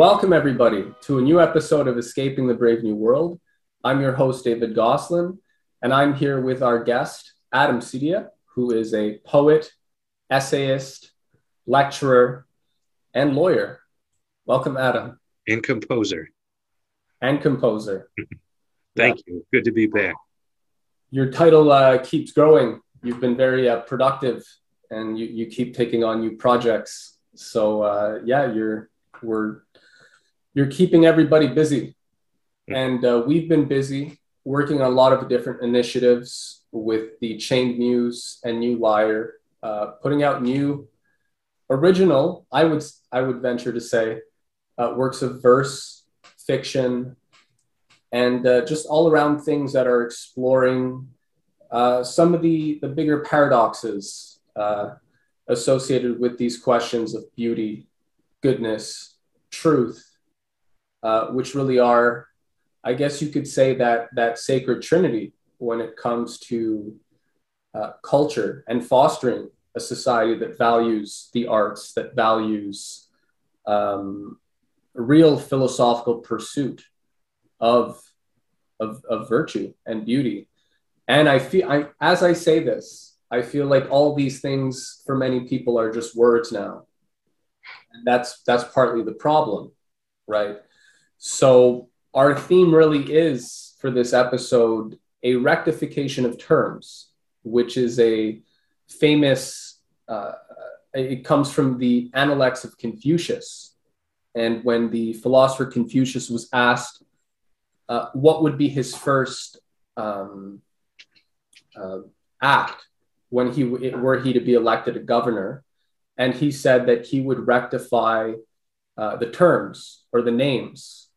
Welcome, everybody, to a new episode of Escaping the Brave New World. I'm your host, David Gosselin, and I'm here with our guest, Adam Sedia, who is a poet, essayist, lecturer, and lawyer. Welcome, Adam. And composer. And composer. Thank yeah. you. Good to be back. Your title uh, keeps growing. You've been very uh, productive and you, you keep taking on new projects. So, uh, yeah, you're, we're, you're keeping everybody busy. And uh, we've been busy working on a lot of different initiatives with the Chained Muse and New Lyre, uh, putting out new, original, I would, I would venture to say, uh, works of verse, fiction, and uh, just all around things that are exploring uh, some of the, the bigger paradoxes uh, associated with these questions of beauty, goodness, truth, uh, which really are, I guess you could say that that sacred trinity when it comes to uh, culture and fostering a society that values the arts, that values um, real philosophical pursuit of, of, of virtue and beauty. And I feel, I, as I say this, I feel like all these things for many people are just words now. And that's, that's partly the problem, right? So our theme really is for this episode a rectification of terms, which is a famous, uh, it comes from the Analects of Confucius. And when the philosopher Confucius was asked uh, what would be his first um, uh, act when he were he to be elected a governor, and he said that he would rectify uh, the terms or the names,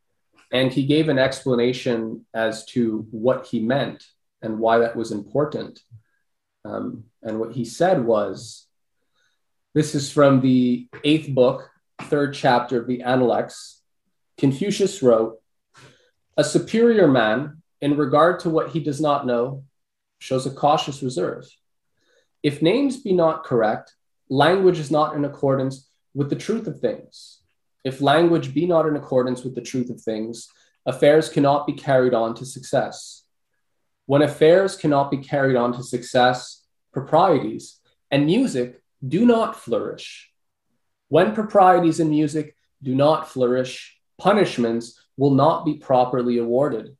and he gave an explanation as to what he meant and why that was important. Um, and what he said was, this is from the eighth book, third chapter of the Analects. Confucius wrote, a superior man, in regard to what he does not know, shows a cautious reserve. If names be not correct, language is not in accordance with the truth of things. If language be not in accordance with the truth of things, affairs cannot be carried on to success. When affairs cannot be carried on to success, proprieties and music do not flourish. When proprieties and music do not flourish, punishments will not be properly awarded.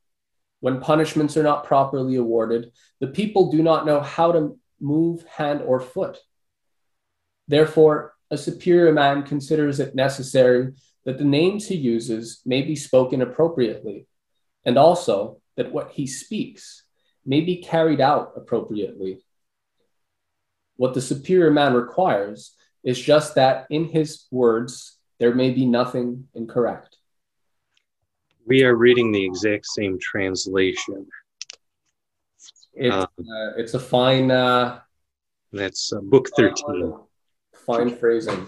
When punishments are not properly awarded, the people do not know how to move hand or foot. Therefore, a superior man considers it necessary that the names he uses may be spoken appropriately, and also that what he speaks may be carried out appropriately. What the superior man requires is just that in his words there may be nothing incorrect. We are reading the exact same translation. It's, um, uh, it's a fine. Uh, that's uh, book 13. Fine phrasing.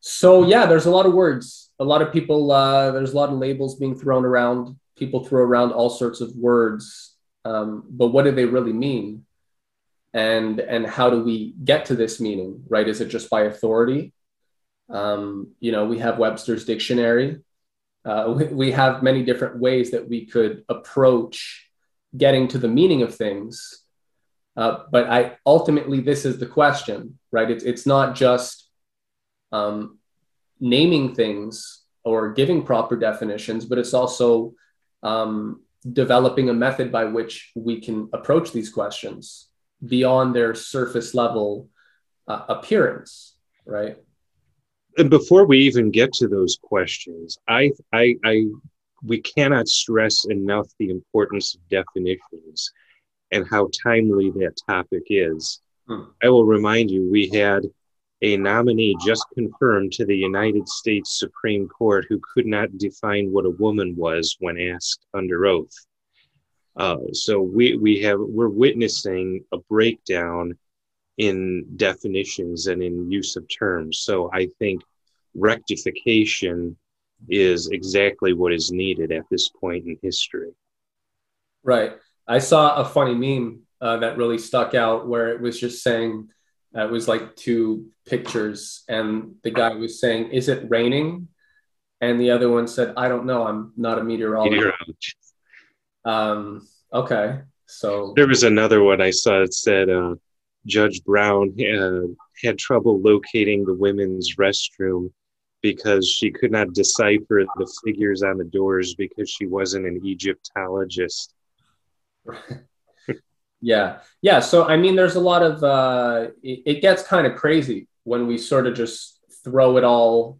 So, yeah, there's a lot of words. A lot of people, uh, there's a lot of labels being thrown around. People throw around all sorts of words. Um, but what do they really mean? And, and how do we get to this meaning, right? Is it just by authority? Um, you know, we have Webster's dictionary. Uh, we, we have many different ways that we could approach getting to the meaning of things. Uh, but I ultimately, this is the question, right? It's, it's not just um, naming things or giving proper definitions, but it's also um, developing a method by which we can approach these questions beyond their surface level uh, appearance, right? and before we even get to those questions, I, I, I, we cannot stress enough the importance of definitions and how timely that topic is. Hmm. I will remind you, we had a nominee just confirmed to the United States Supreme Court who could not define what a woman was when asked under oath. Uh, so we we have we're witnessing a breakdown in definitions and in use of terms. So I think rectification is exactly what is needed at this point in history. Right. I saw a funny meme uh, that really stuck out where it was just saying, Uh, it was like two pictures, and the guy was saying, "Is it raining?" And the other one said, "I don't know. I'm not a meteorologist." meteorologist. Um, okay, so there was another one I saw. It said uh, Judge Brown uh, had trouble locating the women's restroom because she could not decipher the figures on the doors because she wasn't an Egyptologist. yeah. Yeah so i mean there's a lot of uh it, it gets kind of crazy when we sort of just throw it all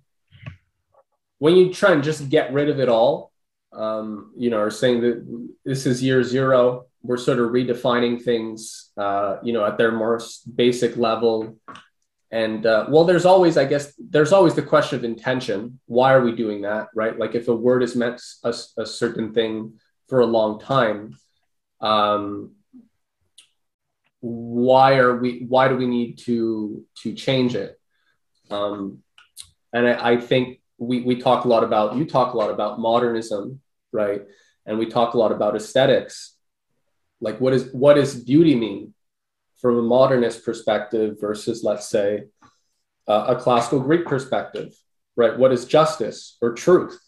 when you try and just get rid of it all um you know or saying that this is year zero we're sort of redefining things uh you know at their most basic level. And uh, well there's always i guess there's always the question of intention. Why are we doing that right? Like if a word has meant a, a certain thing for a long time um, why are we why do we need to to change it? Um, and I, I, think we we talk a lot about you talk a lot about modernism right? And we talk a lot about aesthetics. Like what is what does beauty mean from a modernist perspective versus let's say uh, a classical greek perspective right? What is justice or truth?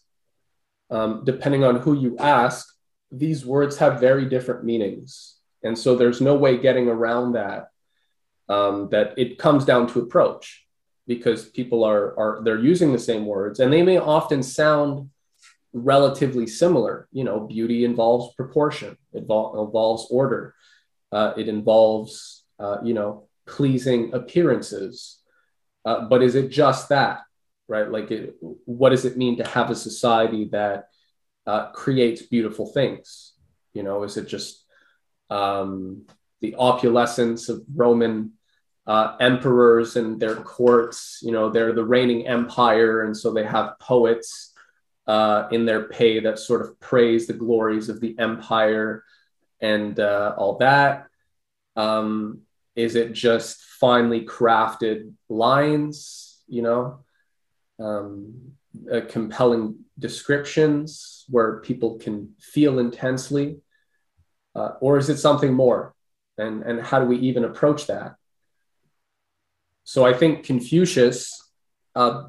Um, depending on who you ask these words have very different meanings and so there's no way getting around that. Um, that it comes down to approach because people are are they're using the same words and they may often sound relatively similar. You know, beauty involves proportion, it involves order, uh, it involves uh, you know pleasing appearances. Uh, but is it just that, right? Like, it, what does it mean to have a society that uh, creates beautiful things? You know, is it just um, the opulence of Roman uh, emperors and their courts. You know, they're the reigning empire, and so they have poets uh, in their pay that sort of praise the glories of the empire and uh, all that. Um, is it just finely crafted lines? You know, um, uh, compelling descriptions where people can feel intensely uh, or is it something more? And, and how do we even approach that? So I think Confucius, uh,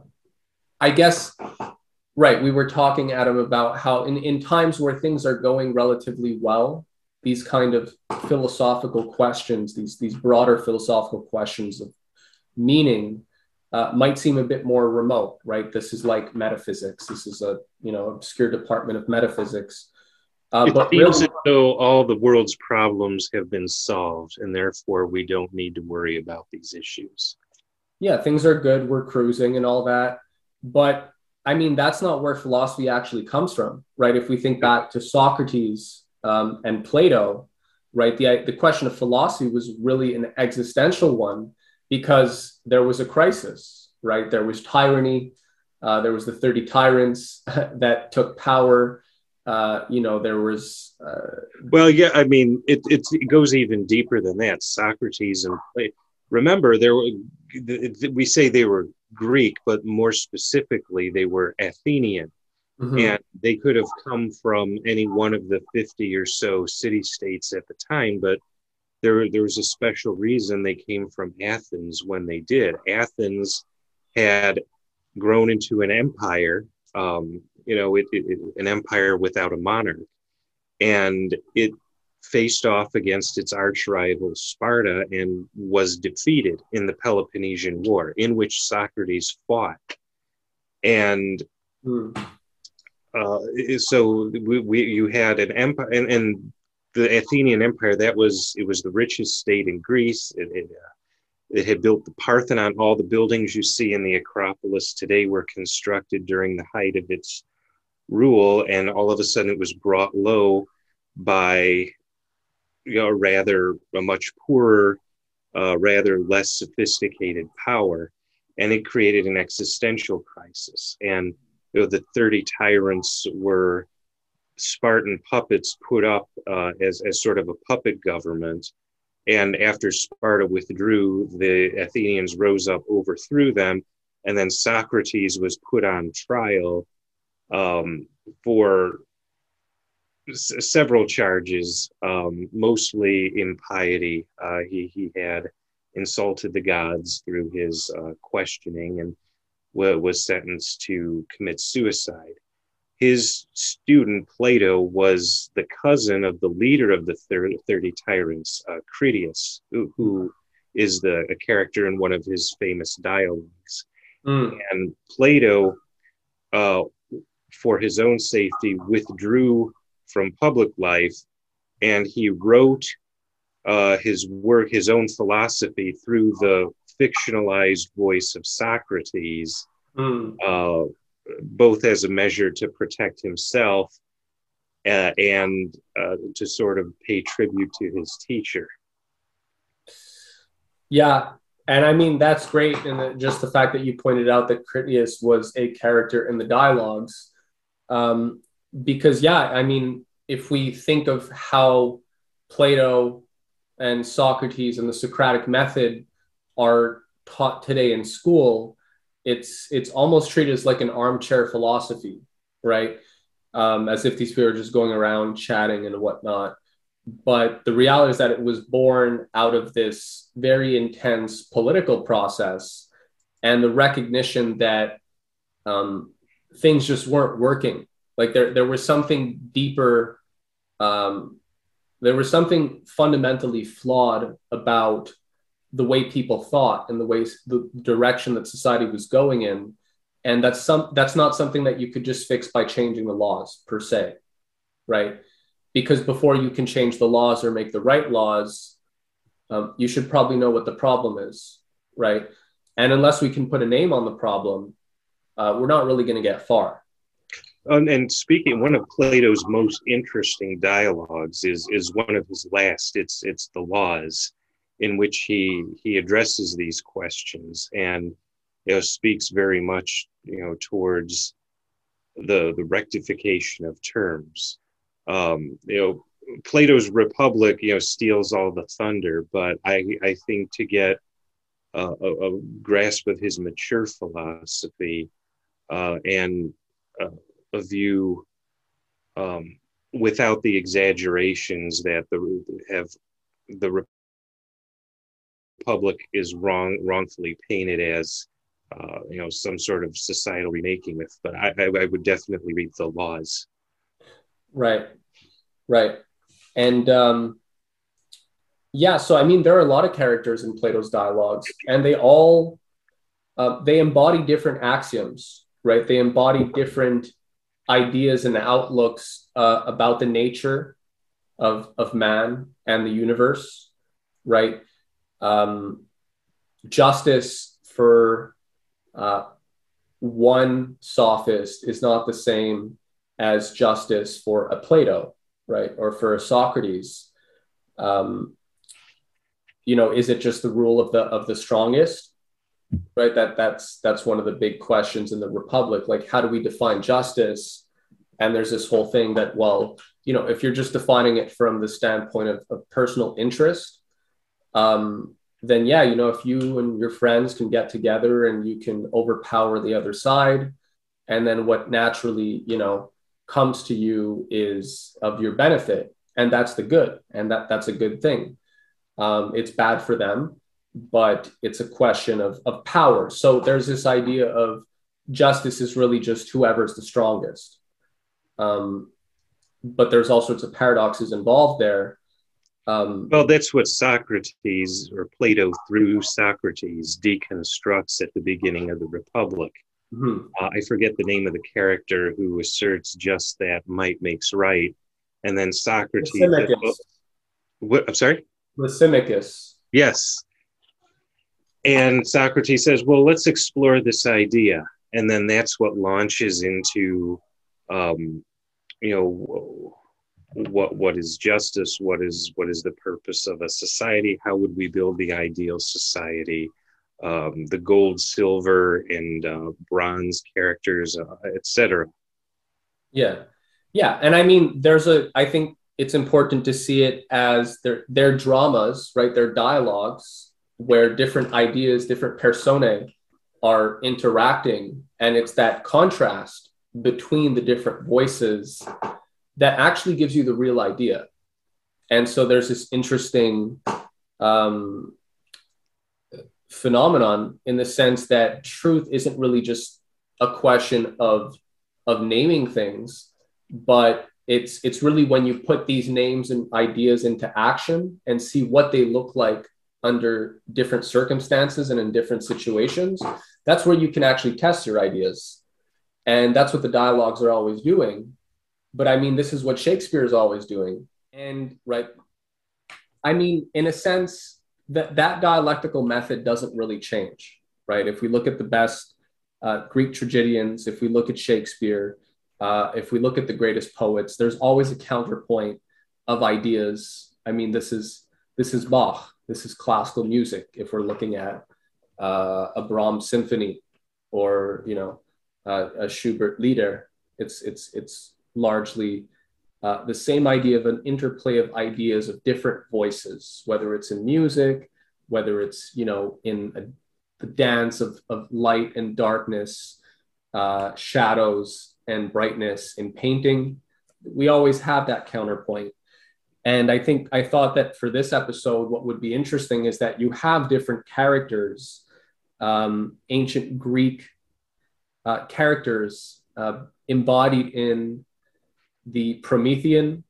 I guess, right, we were talking, Adam, about how in, in times where things are going relatively well, these kind of philosophical questions, these, these broader philosophical questions of meaning, uh, might seem a bit more remote, right? This is like metaphysics. This is a you know obscure department of metaphysics. Uh, it but really, as though all the world's problems have been solved, and therefore we don't need to worry about these issues. Yeah, things are good. We're cruising and all that. But I mean, that's not where philosophy actually comes from, right? If we think back to Socrates um, and Plato, right, the, the question of philosophy was really an existential one because there was a crisis, right? There was tyranny. Uh, there was the 30 tyrants that took power uh, you know, there was. Uh, well, yeah, I mean, it, it, it goes even deeper than that. Socrates and Remember, there were we say they were Greek, but more specifically, they were Athenian, mm-hmm. and they could have come from any one of the fifty or so city states at the time, but. There, there was a special reason they came from Athens when they did. Athens had grown into an empire um, you know, it, it, an empire without a monarch. And it faced off against its arch rival Sparta and was defeated in the Peloponnesian War, in which Socrates fought. And mm. uh, so we, we, you had an empire, and, and, the Athenian Empire that was it was the richest state in Greece. It, it, uh, it had built the Parthenon. All the buildings you see in the Acropolis today were constructed during the height of its rule, and all of a sudden it was brought low by you know rather a much poorer, uh, rather less sophisticated power, and it created an existential crisis. And you know, the thirty tyrants were Spartan puppets put up uh, as as sort of a puppet government. And after Sparta withdrew, the Athenians rose up, overthrew them, and then Socrates was put on trial um, for s- several charges, um, mostly impiety. Uh, he, he had insulted the gods through his uh, questioning and w- was sentenced to commit suicide. His student Plato was the cousin of the leader of the 30, 30 tyrants, uh, Critias, who, who is the a character in one of his famous dialogues. Mm. And Plato, uh, for his own safety, withdrew from public life and he wrote uh, his work, his own philosophy through the fictionalized voice of Socrates, mm. uh, both as a measure to protect himself uh, and uh, to sort of pay tribute to his teacher. Yeah, and I mean that's great, and just the fact that you pointed out that Critias was a character in the dialogues, um, because yeah, I mean if we think of how Plato and Socrates and the Socratic method are taught today in school, it's it's almost treated as like an armchair philosophy, right? Um, as if these people are just going around chatting and whatnot. But the reality is that it was born out of this very intense political process and the recognition that um, things just weren't working. Like there, there was something deeper um, there was something fundamentally flawed about the way people thought and the ways the direction that society was going in. And that's some that's not something that you could just fix by changing the laws per se right? Because before you can change the laws or make the right laws um, you should probably know what the problem is right? And unless we can put a name on the problem uh, we're not really going to get far. And, and speaking, one of Plato's most interesting dialogues is is one of his last. It's it's the laws, in which he he addresses these questions and you know speaks very much you know towards the the rectification of terms. Um, you know, Plato's Republic, you know, steals all the thunder, but I I think to get a, a, grasp of his mature philosophy uh, and uh, a view um, without the exaggerations that the have the republic is wrong wrongfully painted as uh, you know some sort of societal remaking with but I, I, I would definitely read the laws. Right. Right. And um yeah so i mean there are a lot of characters in plato's dialogues and they all uh, they embody different axioms right? They embody different ideas and outlooks uh, about the nature of, of man and the universe, right? Um, justice for uh, one sophist is not the same as justice for a Plato, right? Or for a Socrates. Um, you know, is it just the rule of the of the strongest? right that that's that's one of the big questions in the republic like how do we define justice and there's this whole thing that well you know if you're just defining it from the standpoint of, of personal interest um, then yeah you know if you and your friends can get together and you can overpower the other side and then what naturally you know comes to you is of your benefit and that's the good and that that's a good thing um, it's bad for them but it's a question of, of power. So there's this idea of justice is really just whoever's the strongest. Um, but there's all sorts of paradoxes involved there. Um, well, that's what Socrates or Plato through Socrates deconstructs at the beginning of the Republic. Mm-hmm. Uh, I forget the name of the character who asserts just that might makes right. And then Socrates. Lysimachus. What, I'm sorry? Lysimachus. Yes. And Socrates says, well, let's explore this idea. And then that's what launches into, um, you know, what what is justice? What is what is the purpose of a society? How would we build the ideal society? Um, the gold, silver, and uh, bronze characters, uh, etc. Yeah, yeah, and I mean, there's a. I think it's important to see it as their their dramas, right? Their dialogues where different ideas, different personae are interacting. And it's that contrast between the different voices that actually gives you the real idea. And so there's this interesting um, phenomenon in the sense that truth isn't really just a question of of naming things, but it's it's really when you put these names and ideas into action and see what they look like under different circumstances and in different situations that's where you can actually test your ideas and that's what the dialogues are always doing but i mean this is what shakespeare is always doing and right i mean in a sense that that dialectical method doesn't really change right if we look at the best uh, greek tragedians if we look at shakespeare uh, if we look at the greatest poets, there's always a counterpoint of ideas. I mean, this is this is Bach. This is classical music. If we're looking at uh, a Brahms symphony or you know uh, a Schubert Lieder, it's it's it's largely uh, the same idea of an interplay of ideas of different voices, whether it's in music, whether it's you know in a, the dance of, of light and darkness, uh, shadows, and brightness in painting. We always have that counterpoint. And I think I thought that for this episode, what would be interesting is that you have different characters, um, ancient Greek uh, characters uh, embodied in the Promethean,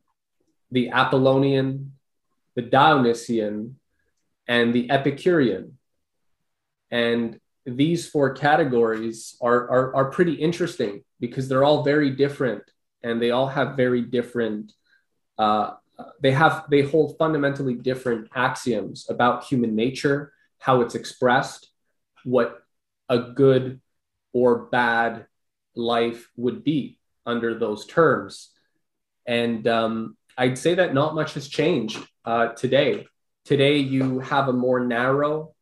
the Apollonian, the Dionysian, and the Epicurean. And these four categories are, are, are pretty interesting because they're all very different and they all have very different uh, they have they hold fundamentally different axioms about human nature how it's expressed what a good or bad life would be under those terms and um, i'd say that not much has changed uh, today today you have a more narrow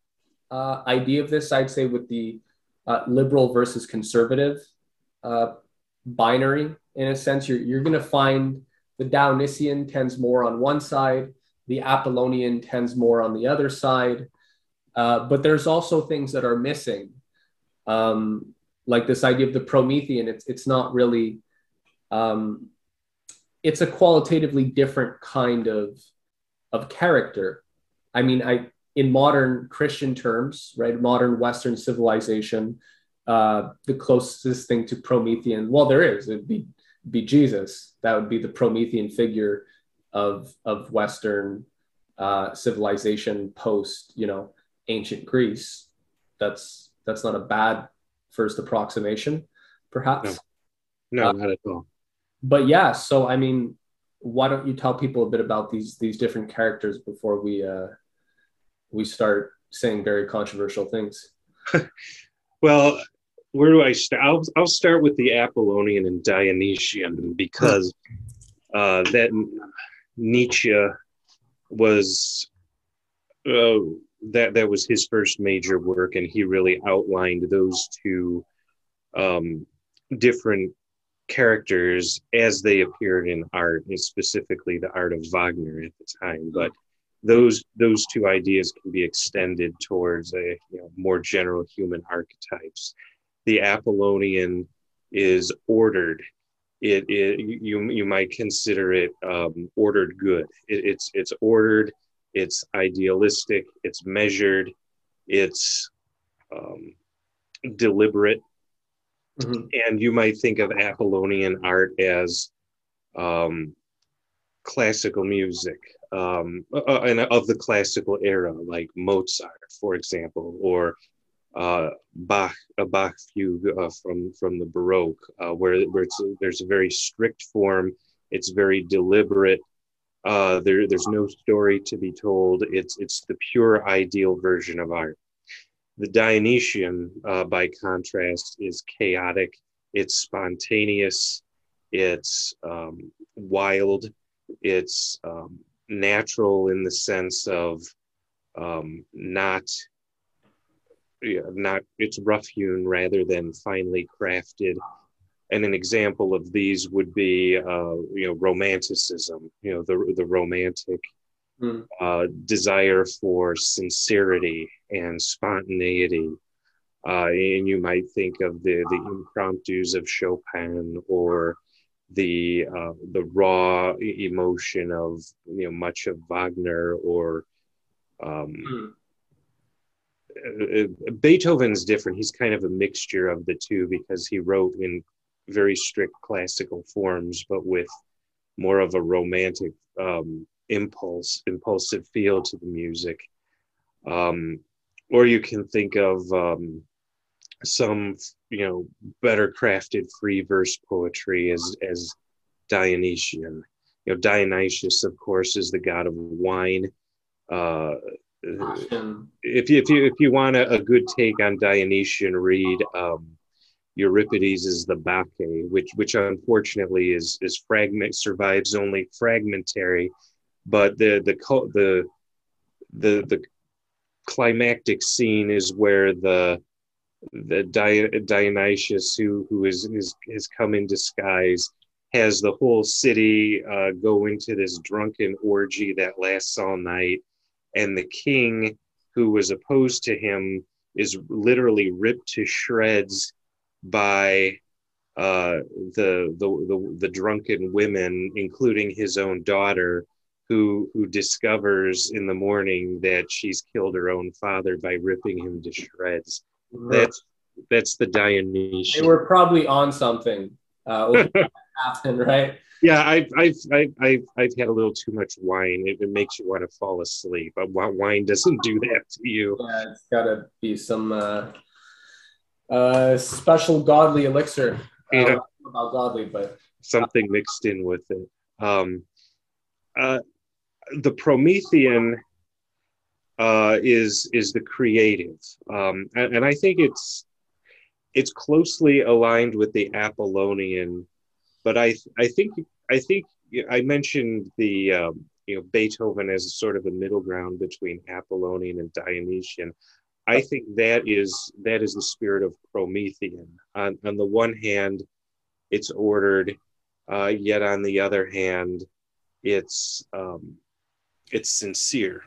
uh, idea of this, I'd say, with the uh, liberal versus conservative uh, binary. In a sense, you're, you're going to find the Dionysian tends more on one side, the Apollonian tends more on the other side. Uh, but there's also things that are missing, um, like this idea of the Promethean. It's, it's not really, um, it's a qualitatively different kind of, of character. I mean, I, in modern Christian terms, right, modern Western civilization, uh, the closest thing to Promethean, well, there is, it'd be, be Jesus. That would be the Promethean figure of, of Western uh, civilization post, you know, ancient Greece. That's, that's not a bad first approximation, perhaps. No, no uh, not at all. But yeah, so I mean, why don't you tell people a bit about these these different characters before we uh, we start saying very controversial things? well, where do I start? I'll, I'll start with the Apollonian and Dionysian because uh, that Nietzsche was uh, that that was his first major work, and he really outlined those two um, different characters as they appeared in art, specifically the art of Wagner at the time. But those those two ideas can be extended towards a you know, more general human archetypes. The Apollonian is ordered. It, it you you might consider it um, ordered good. It, it's it's ordered. It's idealistic. It's measured. It's um, deliberate. Mm-hmm. And you might think of Apollonian art as um, classical music um, uh, uh, and of the classical era, like Mozart, for example, or uh, Bach, a Bach fugue uh, from from the Baroque, uh, where, where there's a very strict form. It's very deliberate. Uh, there, there's no story to be told. It's it's the pure ideal version of art. The Dionysian, by contrast, is chaotic. It's spontaneous. It's um, wild. It's um, natural in the sense of um, not yeah, not it's rough hewn rather than finely crafted and an example of these would be uh, you know romanticism you know the the romantic mm. uh, desire for sincerity and spontaneity uh, and you might think of the the impromptus of Chopin or the uh, the raw emotion of you know much of Wagner or um, mm. uh, Beethoven's different. He's kind of a mixture of the two because he wrote in very strict classical forms, but with more of a romantic um, impulse, impulsive feel to the music. Um, or you can think of um, some, you know, better crafted free verse poetry as as Dionysian. You know, Dionysius, of course, is the god of wine. Uh, if you if you if you want a, a good take on Dionysian, read um, Euripides is the Bacchae, which which unfortunately is is fragment survives only fragmentary, but the the the the the climactic scene is where the the Dionysius who who is, is has come in disguise has the whole city uh, go into this drunken orgy that lasts all night. And the king who was opposed to him is literally ripped to shreds by uh, the, the, the the drunken women, including his own daughter, who who discovers in the morning that she's killed her own father by ripping him to shreds. That's that's the Dionysian. They were probably on something. Uh, happened, right? yeah, I've, I've, I've, I've, had a little too much wine. It, it makes you want to fall asleep. But wine doesn't do that to you. Yeah, it's got to be some uh, uh, special godly elixir. Yeah. about godly, but something mixed in with it. Um, uh, the Promethean uh, is is the creative, um, and, and I think it's it's closely aligned with the Apollonian but I I think I think I mentioned the um, you know Beethoven as sort of a middle ground between Apollonian and Dionysian. I think that is that is the spirit of Promethean. On on the one hand, it's ordered, uh, yet on the other hand, it's um, it's sincere.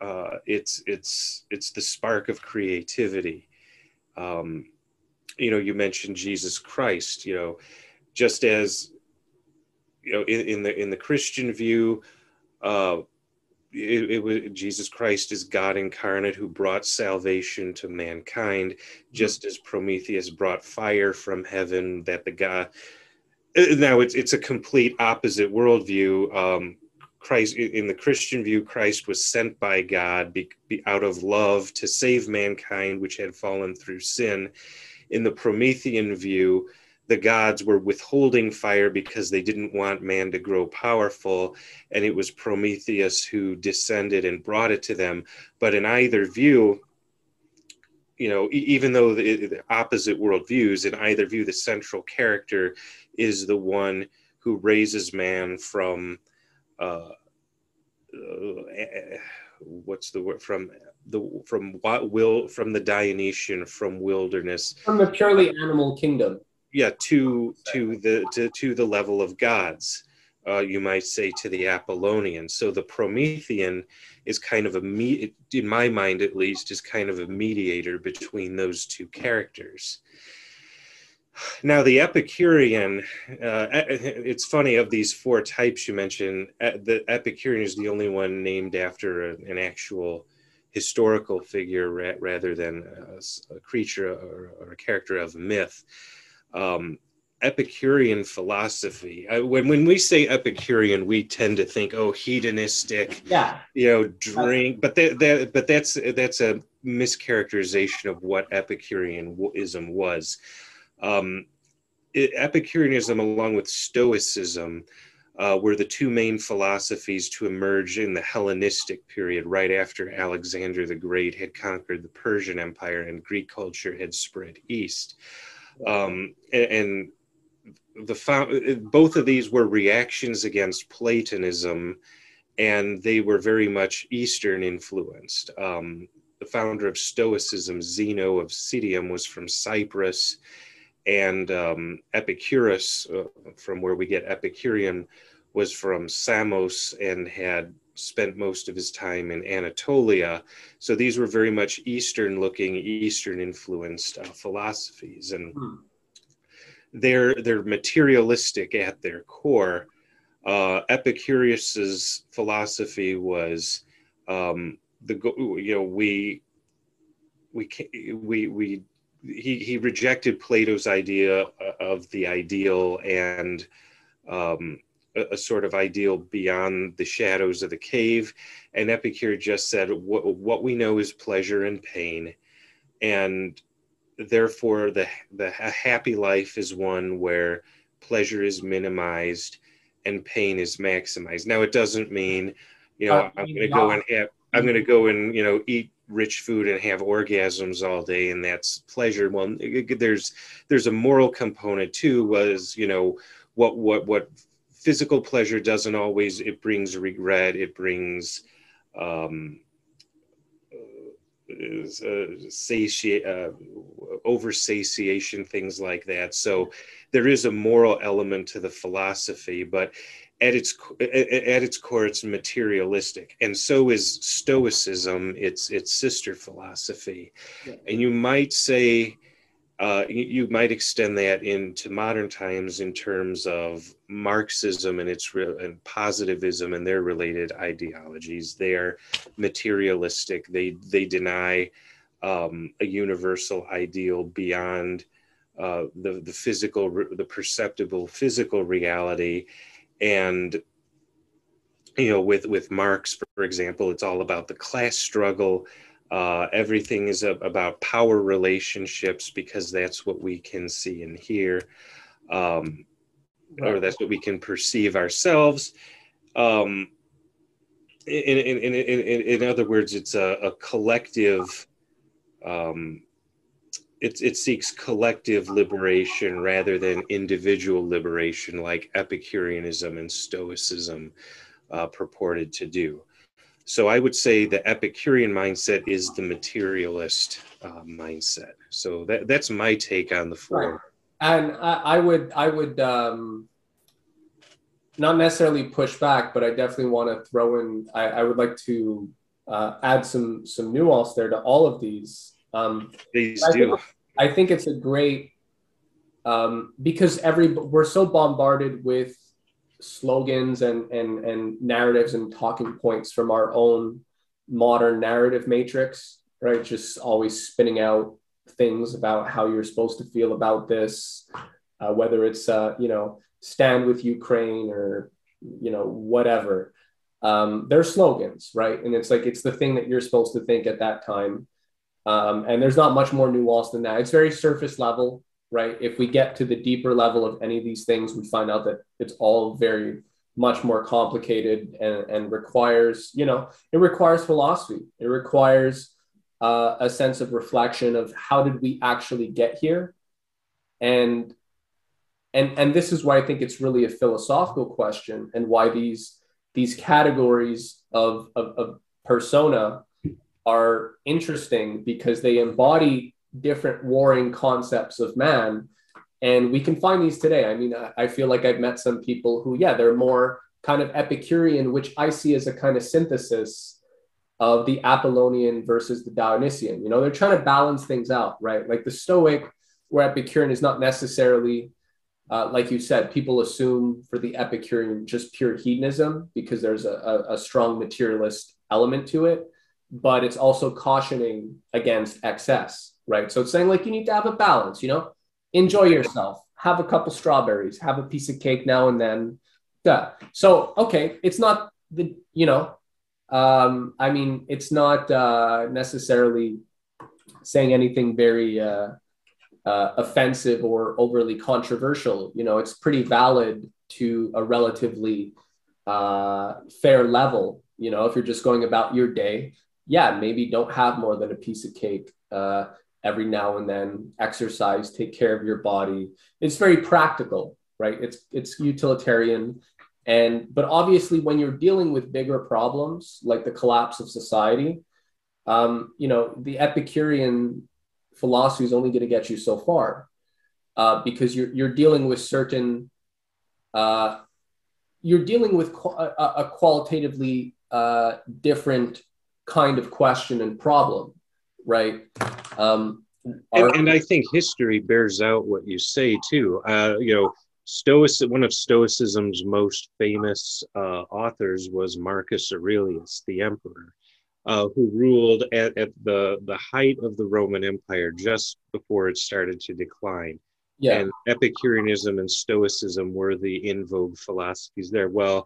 Uh, it's it's it's the spark of creativity. Um, you know, you mentioned Jesus Christ. You know, just as you know in, in the in the christian view uh it, it, was jesus christ is god incarnate who brought salvation to mankind just as prometheus brought fire from heaven that the god now it's it's a complete opposite worldview um christ in the christian view christ was sent by god be, be out of love to save mankind which had fallen through sin in the promethean view the gods were withholding fire because they didn't want man to grow powerful. And it was Prometheus who descended and brought it to them. But in either view, you know, even though the, the opposite worldviews, in either view, the central character is the one who raises man from, uh, uh, what's the word from the from what will from the Dionysian from wilderness. From the purely animal kingdom. Yeah to to the to, to the level of gods uh, you might say to the apollonian. So the promethean is kind of a me in my mind at least is kind of a mediator between those two characters now the epicurean uh, it's funny of these four types you mentioned the epicurean is the only one named after an actual historical figure rather than a, creature or, a character of myth um, Epicurean philosophy. When when we say Epicurean, we tend to think, oh, hedonistic, yeah, you know, drink. But that, that but that's that's a mischaracterization of what Epicureanism was. Um, Epicureanism, along with Stoicism, uh, were the two main philosophies to emerge in the Hellenistic period, right after Alexander the Great had conquered the Persian Empire and Greek culture had spread east um, and, the both of these were reactions against Platonism, and they were very much Eastern influenced. Um, the founder of Stoicism, Zeno of Citium, was from Cyprus, and um, Epicurus, uh, from where we get Epicurean, was from Samos and had spent most of his time in Anatolia. So these were very much Eastern looking, Eastern influenced uh, philosophies. And hmm. they're, they're materialistic at their core. Uh, Epicurus's philosophy was um, the you know we we we we he he rejected Plato's idea of the ideal and um, a, a, sort of ideal beyond the shadows of the cave, and Epicure just said what what we know is pleasure and pain, and therefore the the happy life is one where pleasure is minimized and pain is maximized. Now it doesn't mean you know uh, I'm going to go and have I'm going to go and you know eat rich food and have orgasms all day and that's pleasure well there's there's a moral component too was you know what what what physical pleasure doesn't always it brings regret it brings um uh, satiate, uh, over satiation, things like that. So there is a moral element to the philosophy, but at its at its core it's materialistic and so is stoicism its its sister philosophy yeah. and you might say uh, you, you, might extend that into modern times in terms of Marxism and its re- and positivism and their related ideologies. They are materialistic. They they deny um, a universal ideal beyond uh, the the physical, the perceptible physical reality, and you know with with marx for example it's all about the class struggle. Uh, everything is a, about power relationships because that's what we can see and hear um, or that's what we can perceive ourselves. Um, in, in, in, in, in other words it's a, a collective um, it, it seeks collective liberation rather than individual liberation like Epicureanism and Stoicism uh, purported to do. So I would say the Epicurean mindset is the materialist uh, mindset. So that, that's my take on the four. Right. And I, I, would I would um, not necessarily push back, but I definitely want to throw in. I, I would like to uh, add some some nuance there to all of these um, Please I do. Think, I think it's a great um, because every we're so bombarded with slogans and and and narratives and talking points from our own modern narrative matrix, right? Just always spinning out things about how you're supposed to feel about this, uh, whether it's uh, you know stand with Ukraine or you know whatever. Um, they're slogans, right? And it's like it's the thing that you're supposed to think at that time. Um, and there's not much more nuance than that. It's very surface level, right? If we get to the deeper level of any of these things, we find out that it's all very much more complicated and, and requires, you know, it requires philosophy. It requires uh, a sense of reflection of how did we actually get here, and and and this is why I think it's really a philosophical question, and why these these categories of, of, of persona are interesting because they embody different warring concepts of man. And we can find these today. I mean, I feel like I've met some people who, yeah, they're more kind of Epicurean, which I see as a kind of synthesis of the Apollonian versus the Dionysian. You know, they're trying to balance things out, right? Like the Stoic, where Epicurean is not necessarily, uh, like you said, people assume for the Epicurean just pure hedonism because there's a, a, a strong materialist element to it but it's also cautioning against excess, right? So it's saying like you need to have a balance, you know, enjoy yourself, have a couple strawberries, have a piece of cake now and then. Duh. So okay, it's not the you know, um, I mean, it's not uh, necessarily saying anything very uh, uh, offensive or overly controversial. You know, it's pretty valid to a relatively uh, fair level. You know, if you're just going about your day, yeah, maybe don't have more than a piece of cake uh, every now and then. Exercise, take care of your body. It's very practical, right? It's it's utilitarian, and but obviously when you're dealing with bigger problems like the collapse of society, um, you know the Epicurean philosophy is only going to get you so far uh, because you're you're dealing with certain. Uh, you're dealing with a, qualitatively uh, different kind of question and problem, right? Um, and, and, I think history bears out what you say too. Uh, you know, Stoic, one of Stoicism's most famous uh, authors was Marcus Aurelius, the emperor. uh, who ruled at, at the, the height of the Roman Empire just before it started to decline. Yeah. And Epicureanism and Stoicism were the in vogue philosophies there. Well,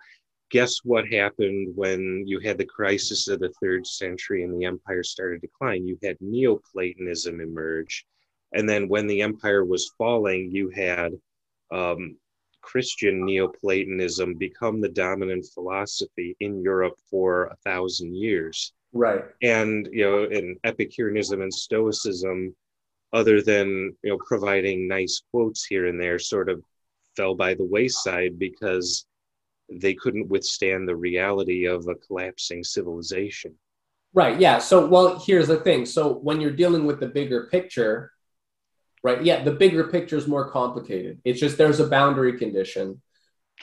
guess what happened when you had the crisis of the third century and the empire started to decline? You had Neoplatonism emerge. And then when the empire was falling, you had um, Christian Neoplatonism become the dominant philosophy in Europe for a thousand years. Right. And, you know, in Epicureanism and Stoicism, other than, you know, providing nice quotes here and there, sort of fell by the wayside because they couldn't withstand the reality of a collapsing civilization. Right. Yeah. So, well, here's the thing. So, when you're dealing with the bigger picture, right? Yeah, the bigger picture is more complicated. It's just there's a boundary condition.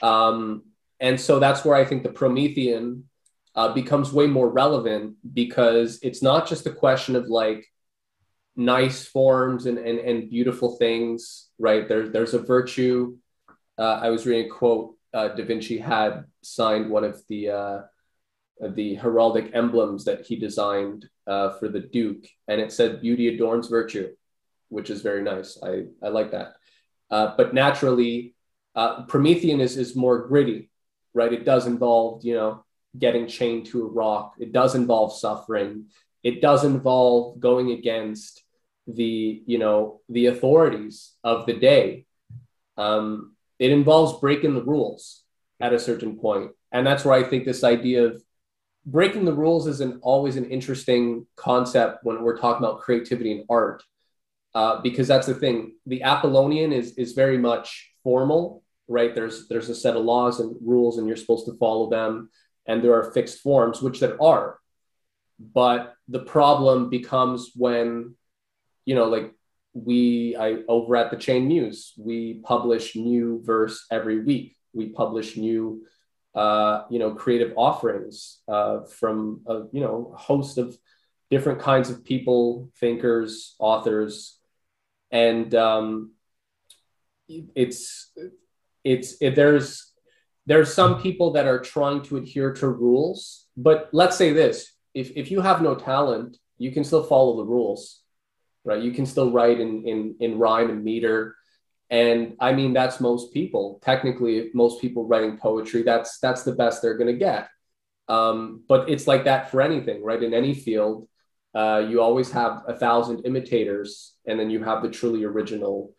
Um, and so that's where I think the Promethean uh, becomes way more relevant because it's not just a question of like nice forms and, and, and beautiful things, right? There, there's a virtue. Uh, I was reading a quote uh, Da Vinci had signed one of the uh, the heraldic emblems that he designed uh, for the Duke, and it said "Beauty adorns virtue," which is very nice. I, I like that. Uh, but naturally, uh, Promethean is, is more gritty, right? It does involve, you know, getting chained to a rock. It does involve suffering. It does involve going against the, you know, the authorities of the day. Um, it involves breaking the rules at a certain point. And that's where I think this idea of breaking the rules is an, always an interesting concept when we're talking about creativity and art uh, because that's the thing. The Apollonian is is very much formal, right? There's there's a set of laws and rules, and you're supposed to follow them, and there are fixed forms, which there are. But the problem becomes when, you know, like we I over at the Chained Muse, we publish new verse every week. We publish new uh, you know, creative offerings uh, from a you know a host of different kinds of people, thinkers, authors, and um, it's it's it, there's there's some people that are trying to adhere to rules but let's say this. If, if you have no talent you can still follow the rules right? You can still write in in, in rhyme and meter. And i mean that's most people. Technically most people writing poetry that's that's the best they're going to get. Um, but it's like that for anything right? In any field uh, you always have a thousand imitators, and then you have the truly original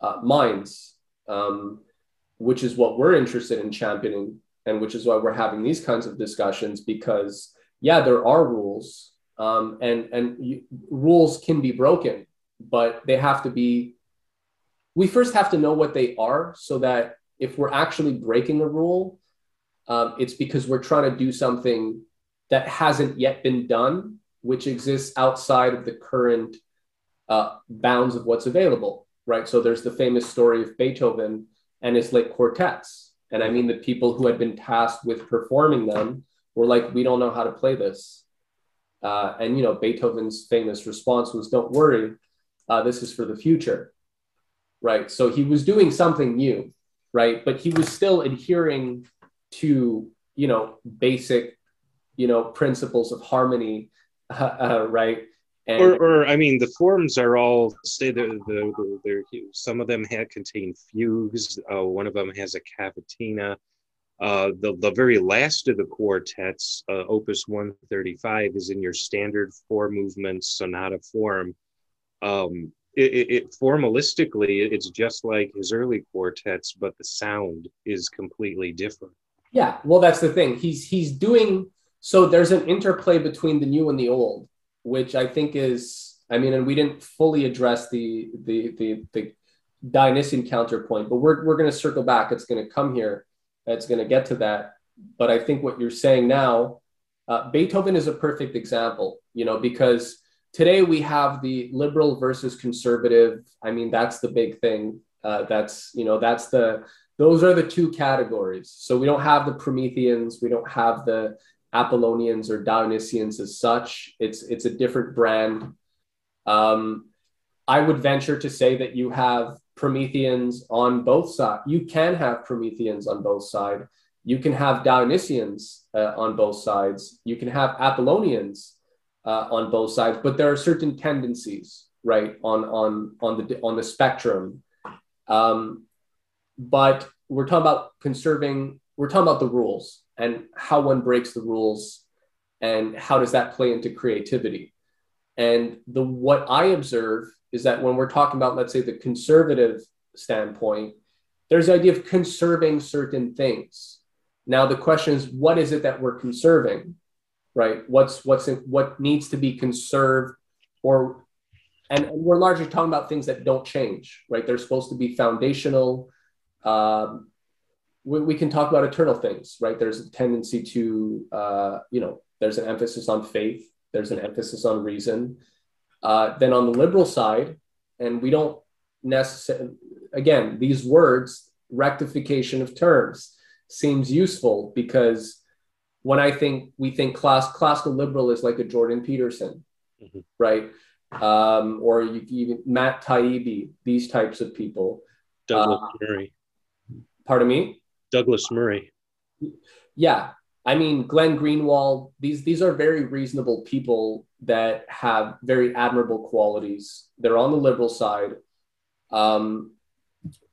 uh, minds, um, which is what we're interested in championing, and which is why we're having these kinds of discussions. Because yeah, there are rules, um, and and you, rules can be broken, but they have to be. We first have to know what they are, so that if we're actually breaking a rule, um, it's because we're trying to do something that hasn't yet been done which exists outside of the current uh, bounds of what's available, right? So there's the famous story of Beethoven and his late quartets. And I mean, the people who had been tasked with performing them were like, we don't know how to play this. Uh, and, you know, Beethoven's famous response was, don't worry, uh, this is for the future, right? So he was doing something new, right? But he was still adhering to, you know, basic, you know, principles of harmony uh, right? And, or, or, I mean, the forms are all say the the, the some of them have contain fugues. Uh, one of them has a cavatina. Uh, the the very last of the quartets, uh, Opus 135, is in your standard four movement sonata form. Um, it, it, it, formalistically, it's just like his early quartets, but the sound is completely different. Yeah, well, that's the thing. He's he's doing so there's an interplay between the new and the old, which I think is, I mean, and we didn't fully address the the the, the Dionysian counterpoint, but we're we're going to circle back. It's going to come here. It's going to get to that. But I think what you're saying now, uh, Beethoven is a perfect example. You know, because today we have the liberal versus conservative. I mean, that's the big thing. Uh, that's you know, that's the those are the two categories. So we don't have the Prometheans. We don't have the Apollonians or Dionysians as such. It's it's a different brand. Um, I would venture to say that you have Prometheans on both sides. You can have Prometheans on both sides. You can have Dionysians uh, on both sides. You can have Apollonians uh, on both sides, but there are certain tendencies, right, on on on the on the spectrum. Um, but we're talking about conserving. We're talking about the rules and how one breaks the rules, and how does that play into creativity. And the what I observe is that when we're talking about, let's say, the conservative standpoint, there's the idea of conserving certain things. Now the question is, what is it that we're conserving? right? What's what's in, what needs to be conserved, or and, and, we're largely talking about things that don't change, right? They're supposed to be foundational. Um, we, we, can talk about eternal things, right? There's a tendency to, uh, you know, there's an emphasis on faith. There's an emphasis on reason. Uh, then on the liberal side, and we don't necessarily, again, these words, rectification of terms, seems useful because when I think we think class classical liberal is like a Jordan Peterson, mm-hmm. right? Um, or you even Matt Taibbi, these types of people. Douglas uh, Murray. Pardon me. Douglas Murray. Yeah, I mean Glenn Greenwald. These these are very reasonable people that have very admirable qualities. They're on the liberal side. Um,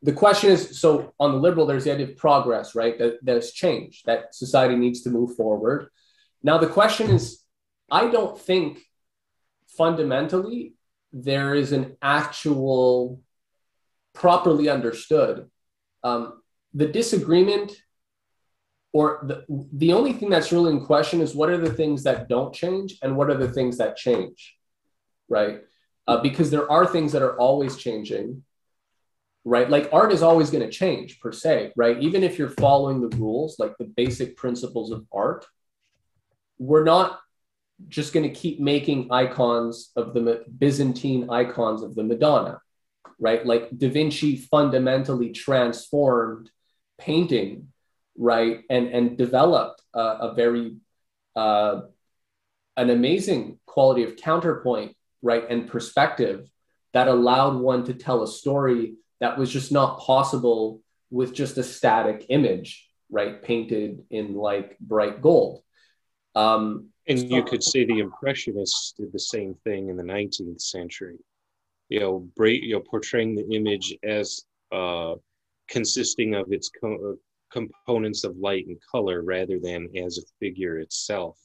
the question is so on the liberal there's the idea of progress right that there's change that society needs to move forward now the question is i don't think fundamentally there is an actual properly understood um, the disagreement or the, the only thing that's really in question is what are the things that don't change and what are the things that change right uh, because there are things that are always changing right? Like art is always going to change per se, right? Even if you're following the rules, like the basic principles of art, we're not just going to keep making icons of the Byzantine icons of the Madonna, right? Like Da Vinci fundamentally transformed painting, right? And, and developed a, a very, uh, an amazing quality of counterpoint, right? And perspective that allowed one to tell a story that was just not possible with just a static image, right? Painted in like bright gold. Um, and so, you could say the Impressionists did the same thing in the 19th century. You know, break, you know, portraying the image as uh, consisting of its co- components of light and color rather than as a figure itself.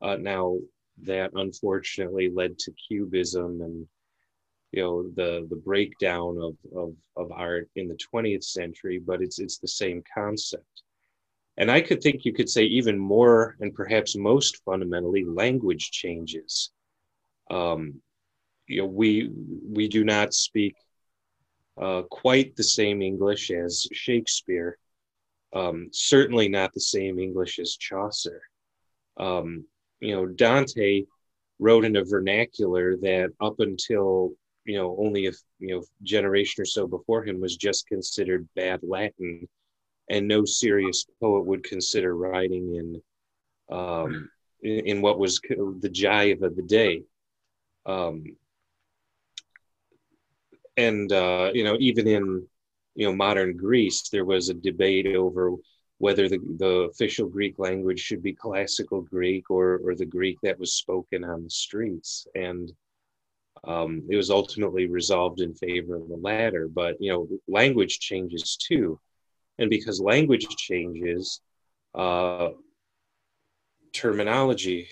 Uh, now, that unfortunately led to cubism and you know the the breakdown of, of of art in the 20th century but it's it's the same concept. And i could think you could say even more and perhaps most fundamentally language changes. Um, you know we we do not speak uh, quite the same english as shakespeare um, certainly not the same english as chaucer um, you know dante wrote in a vernacular that up until you know only a you know generation or so before him was just considered bad Latin, and no serious poet would consider writing in um, in, in what was the jive of the day. Um, and uh, you know even in you know modern Greece there was a debate over whether the, the official Greek language should be classical Greek or, or the Greek that was spoken on the streets. And um, it was ultimately resolved in favor of the latter. But you know, language changes too, and because language changes, uh, terminology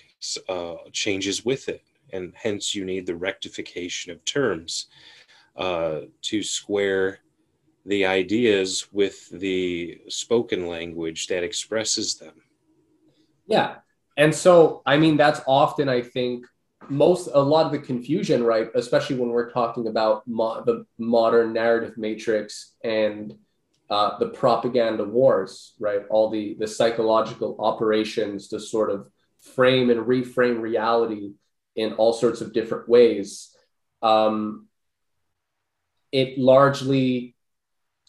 uh, changes with it, and hence you need the rectification of terms uh, to square the ideas with the spoken language that expresses them. Yeah. And so, I mean, that's often, I think, most a lot of the confusion, right? Especially when we're talking about mo- the modern narrative matrix and uh, the propaganda wars, right? All the the psychological operations to sort of frame and reframe reality in all sorts of different ways. Um, it largely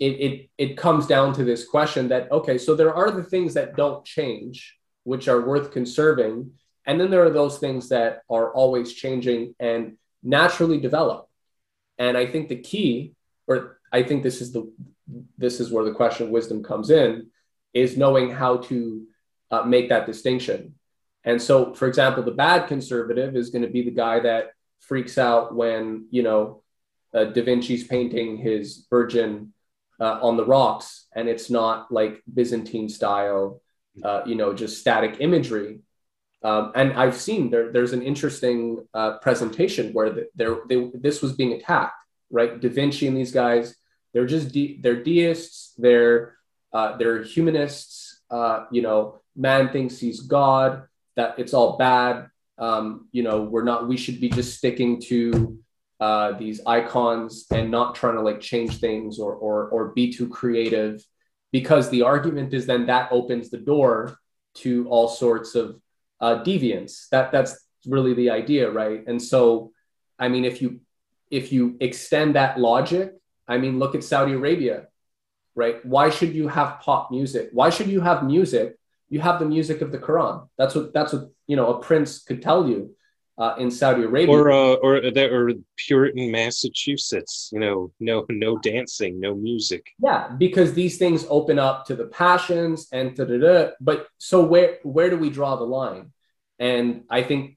it, it it comes down to this question that okay, so there are the things that don't change, which are worth conserving and then there are those things that are always changing and naturally develop. And I think the key, or I think this is the this is where the question of wisdom comes in, is knowing how to uh, make that distinction. And so, for example, the bad conservative is going to be the guy that freaks out when, you know, uh, Da Vinci's painting his Virgin uh, on the rocks and it's not like Byzantine style, uh, you know, just static imagery. Um, and I've seen there, there's an interesting uh, presentation where the, there, they, this was being attacked, right? Da Vinci and these guys, they're just, de- they're deists, they're, uh, they're humanists, uh, you know, man thinks he's God that it's all bad. Um, you know, we're not, we should be just sticking to uh, these icons and not trying to like change things or, or, or be too creative because the argument is then that opens the door to all sorts of uh, deviance. That that's really the idea, right? And so, I mean, if you if you extend that logic, I mean, look at Saudi Arabia, right? Why should you have pop music? Why should you have music you have the music of the Quran. That's what that's what you know a prince could tell you uh, in Saudi Arabia, or uh, or or Puritan Massachusetts. You know, no no dancing, no music. Yeah, because these things open up to the passions and da da da. But so where where do we draw the line? And I think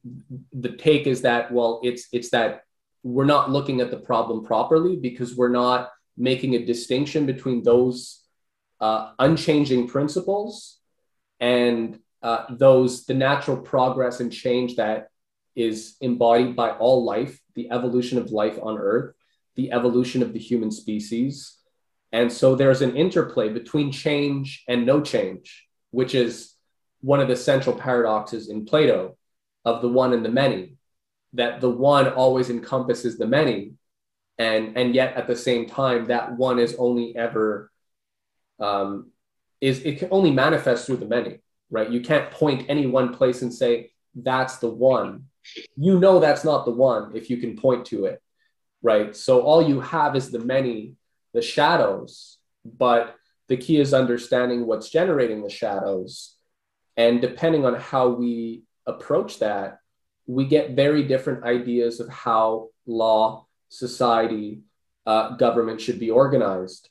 the take is that well, it's it's that we're not looking at the problem properly because we're not making a distinction between those uh, unchanging principles and uh, those the natural progress and change that is embodied by all life the evolution of life on earth the evolution of the human species and so there's an interplay between change and no change which is one of the central paradoxes in plato of the one and the many that the one always encompasses the many and and yet at the same time that one is only ever um, is it can only manifest through the many, right? You can't point any one place and say, that's the one. You know that's not the one if you can point to it, right? So all you have is the many, the shadows, but the key is understanding what's generating the shadows. And depending on how we approach that, we get very different ideas of how law, society, uh, government should be organized.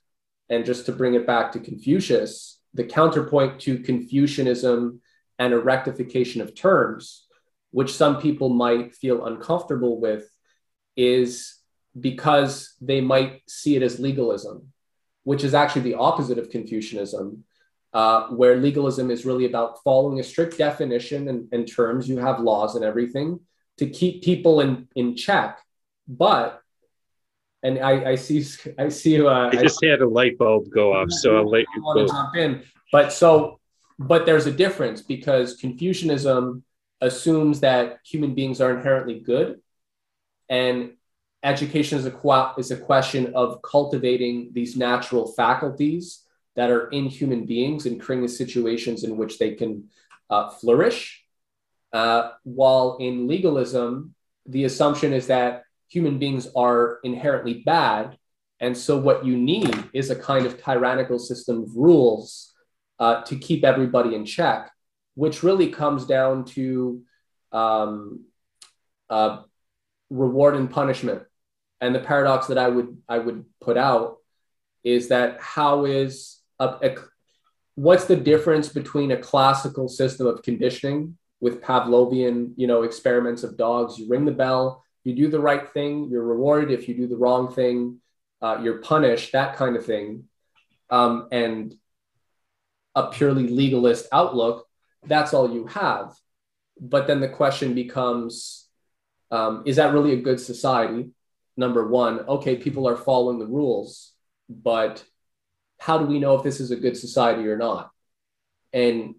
And just to bring it back to Confucius, the counterpoint to Confucianism and a rectification of terms, which some people might feel uncomfortable with, is because they might see it as legalism, which is actually the opposite of Confucianism, uh, where legalism is really about following a strict definition and, and terms. You have laws and everything to keep people in, in check. But and I, I see I see uh, I just I, had a light bulb go off, so I'll let you want go. to jump in. But so, but there's a difference because Confucianism assumes that human beings are inherently good, and education is a is a question of cultivating these natural faculties that are in human beings and creating situations in which they can uh, flourish. Uh, while in legalism, the assumption is that human beings are inherently bad. And so, what you need is a kind of tyrannical system of rules uh, to keep everybody in check, which really comes down to um, uh, reward and punishment. And the paradox that I would I would put out is that how is a, a what's the difference between a classical system of conditioning with Pavlovian, you know, experiments of dogs? You ring the bell, you do the right thing, you're rewarded. If you do the wrong thing, uh, you're punished, that kind of thing. Um, and a purely legalist outlook, that's all you have. But then the question becomes um, is that really a good society? Number one, okay, people are following the rules, but how do we know if this is a good society or not? And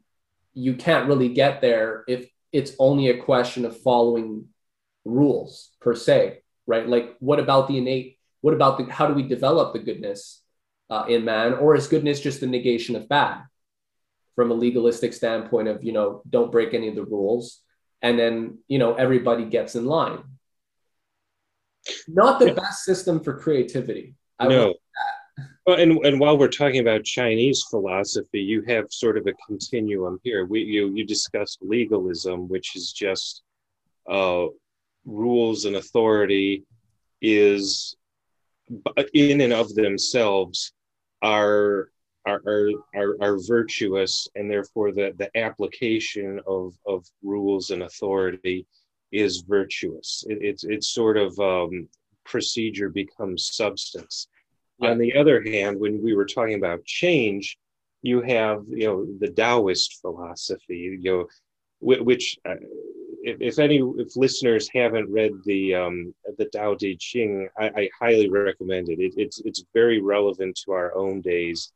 you can't really get there if it's only a question of following rules per se, right? Like, what about the innate? What about the how do we develop the goodness uh, in man, or is goodness just the negation of bad? From a legalistic standpoint of you know don't break any of the rules, and then you know everybody gets in line. Not the best system for creativity. I no. Well, and, and while we're talking about Chinese philosophy, you have sort of a continuum here. We you you discussed legalism, which is just uh, rules and authority is in and of themselves are are, are, are, are virtuous, and therefore the, the application of, of rules and authority is virtuous. It, it's, it's sort of um, procedure becomes substance. On the other hand, when we were talking about change, you have you know the Taoist philosophy, you know, which uh, if, if, any if listeners haven't read the um, the Tao Te Ching, I, I highly recommend it. it. It's it's very relevant to our own days,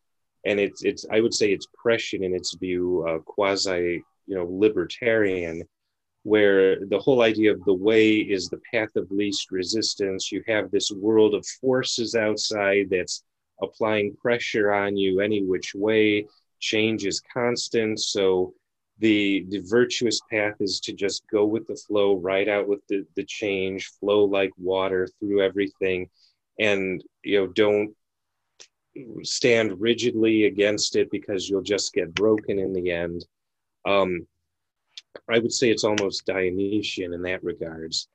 and it's it's I would say it's prescient in its view, uh, quasi you know libertarian, where the whole idea of the way is the path of least resistance. You have this world of forces outside that's applying pressure on you any which way. Change is constant, so the the virtuous path is to just go with the flow right out with the, the change flow like water through everything and you know don't stand rigidly against it because you'll just get broken in the end. Um, i would say it's almost dionysian in that regards.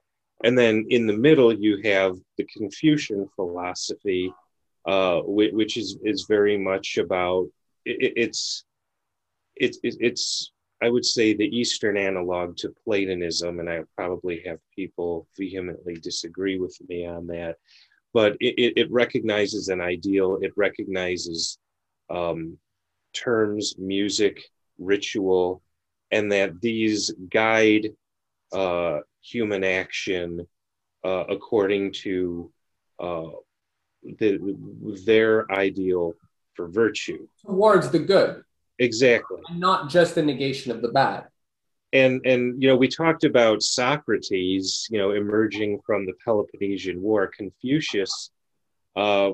And then in the middle you have the confucian philosophy uh, which is is very much about it, it's it's it's I would say the Eastern analog to Platonism, and I probably have people vehemently disagree with me on that, but it, it recognizes an ideal, it recognizes um, terms, music, ritual, and that these guide uh, human action uh, according to uh, the, their ideal for virtue. Towards the good. Exactly. Not just a negation of the bad. And and you know we talked about Socrates, you know, emerging from the Peloponnesian War. Confucius uh,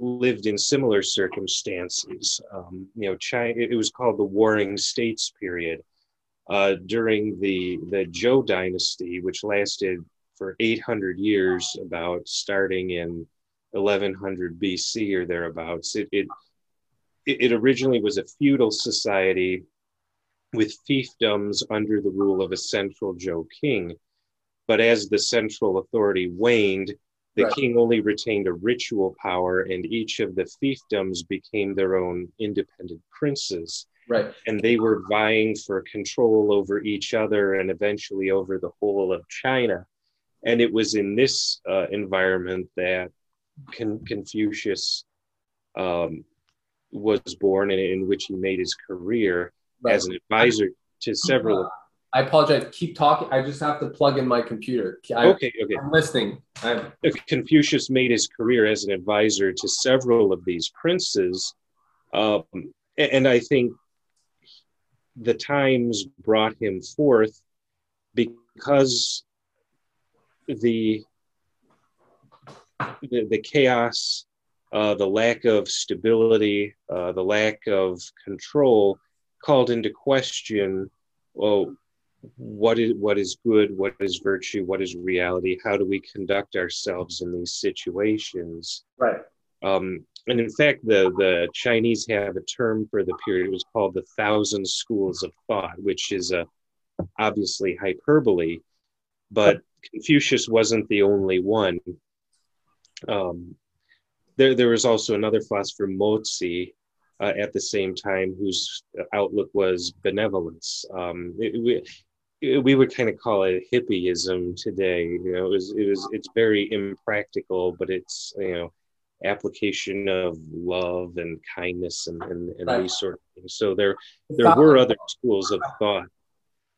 lived in similar circumstances. Um, you know, China. It was called the Warring States period uh, during the the Zhou dynasty, which lasted for 800 years, about starting in 1100 BC or thereabouts. It, it it, originally was a feudal society with fiefdoms under the rule of a central Zhou king. But as the central authority waned, the right. king only retained a ritual power, and each of the fiefdoms became their own independent princes. Right. And they were vying for control over each other and eventually over the whole of China. And it was in this uh, environment that Con- Confucius um, was born and in which he made his career right. as an advisor to several. I apologize. Keep talking. I just have to plug in my computer. I, okay, okay. I'm listening. I'm... Confucius made his career as an advisor to several of these princes, um, and I think the times brought him forth because the the, the chaos uh, the lack of stability, uh, the lack of control called into question, well, what is what is good, what is virtue, what is reality? How do we conduct ourselves in these situations? Right. Um, and in fact, the the Chinese have a term for the period. It was called the Thousand Schools of Thought, which is a obviously hyperbole, but Confucius wasn't the only one. Um, there, there was also another philosopher, Mozi, uh, at the same time, whose outlook was benevolence. Um, it, we, we would kind of call it hippieism today. You know, it was, it was, it's very impractical, but it's, you know, application of love and kindness and, and, and right. these sort of things. So there, there were other schools of thought.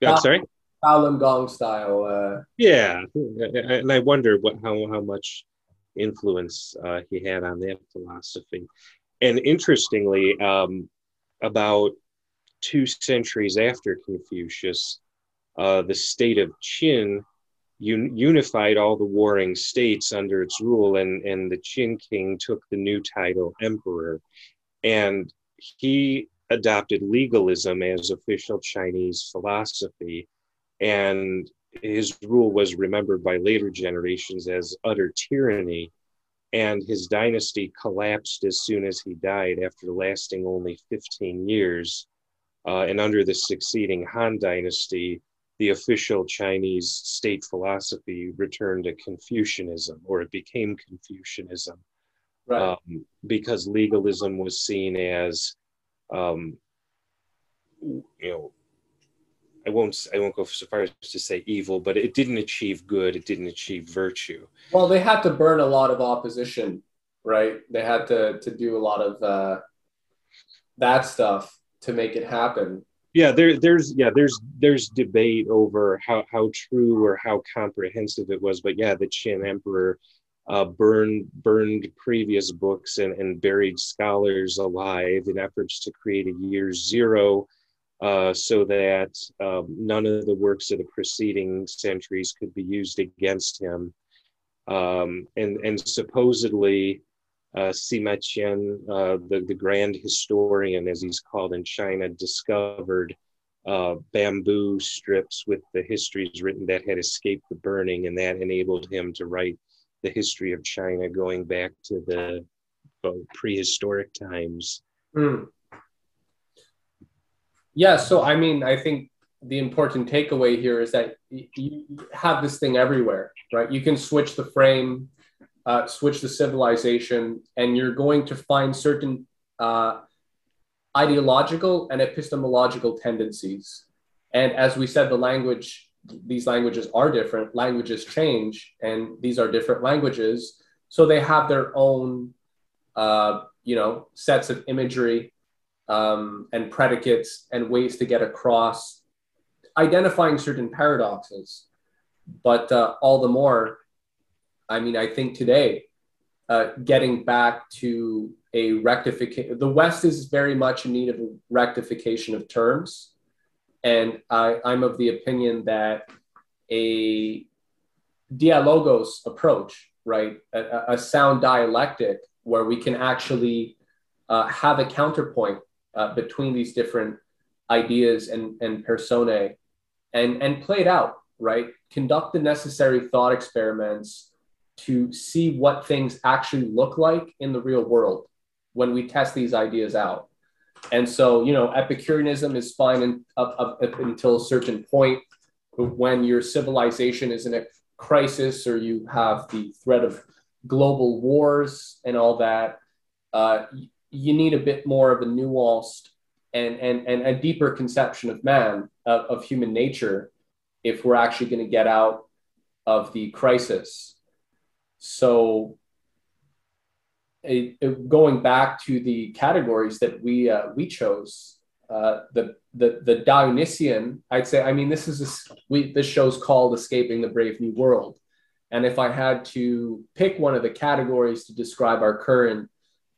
I'm sorry. Falun Gong style. Uh... Yeah, and I wonder what how how much influence uh, he had on that philosophy. And interestingly, um, about two centuries after Confucius, uh, the state of Qin un- unified all the warring states under its rule, and, and the Qin king took the new title emperor. And he adopted legalism as official Chinese philosophy. And his rule was remembered by later generations as utter tyranny, and his dynasty collapsed as soon as he died after lasting only 15 years. Uh, and under the succeeding Han dynasty, the official Chinese state philosophy returned to Confucianism, or it became Confucianism. right. um, because legalism was seen as, um, you know, I won't I won't go so far as to say evil, but it didn't achieve good. It didn't achieve virtue. Well, they had to burn a lot of opposition, right? They had to to do a lot of uh, that stuff to make it happen. Yeah, there, there's yeah, there's there's debate over how how true or how comprehensive it was, but yeah, the Qin emperor uh, burned burned previous books and, and buried scholars alive in efforts to create a year zero uh, so that um, none of the works of the preceding centuries could be used against him. Um, and, and supposedly, uh, Sima Qian, uh, the, the grand historian, as he's called in China, discovered uh, bamboo strips with the histories written that had escaped the burning, and that enabled him to write the history of China going back to the prehistoric times. Mm. Yeah, so I mean, I think the important takeaway here is that you have this thing everywhere, right? You can switch the frame, uh, switch the civilization, and you're going to find certain uh, ideological and epistemological tendencies. And as we said, the language, these languages are different, languages change, and these are different languages. So they have their own, uh, you know, sets of imagery um, and predicates and ways to get across identifying certain paradoxes. But uh, all the more, I mean, I think today, uh, getting back to a rectification, the West is very much in need of rectification of terms. And I, I'm of the opinion that a dialogos approach, right, a, a sound dialectic where we can actually uh, have a counterpoint uh, between these different ideas and, and personae and, and play it out, right? Conduct the necessary thought experiments to see what things actually look like in the real world when we test these ideas out. And so, you know, Epicureanism is fine in, up, up, up until a certain point. But when your civilization is in a crisis or you have the threat of global wars and all that, uh, you need a bit more of a nuanced and, and, and a deeper conception of man, of, of human nature, if we're actually going to get out of the crisis. So, it, it, going back to the categories that we uh, we chose, uh, the the the Dionysian, I'd say. I mean, this is a, we this show's called "Escaping the Brave New World," and if I had to pick one of the categories to describe our current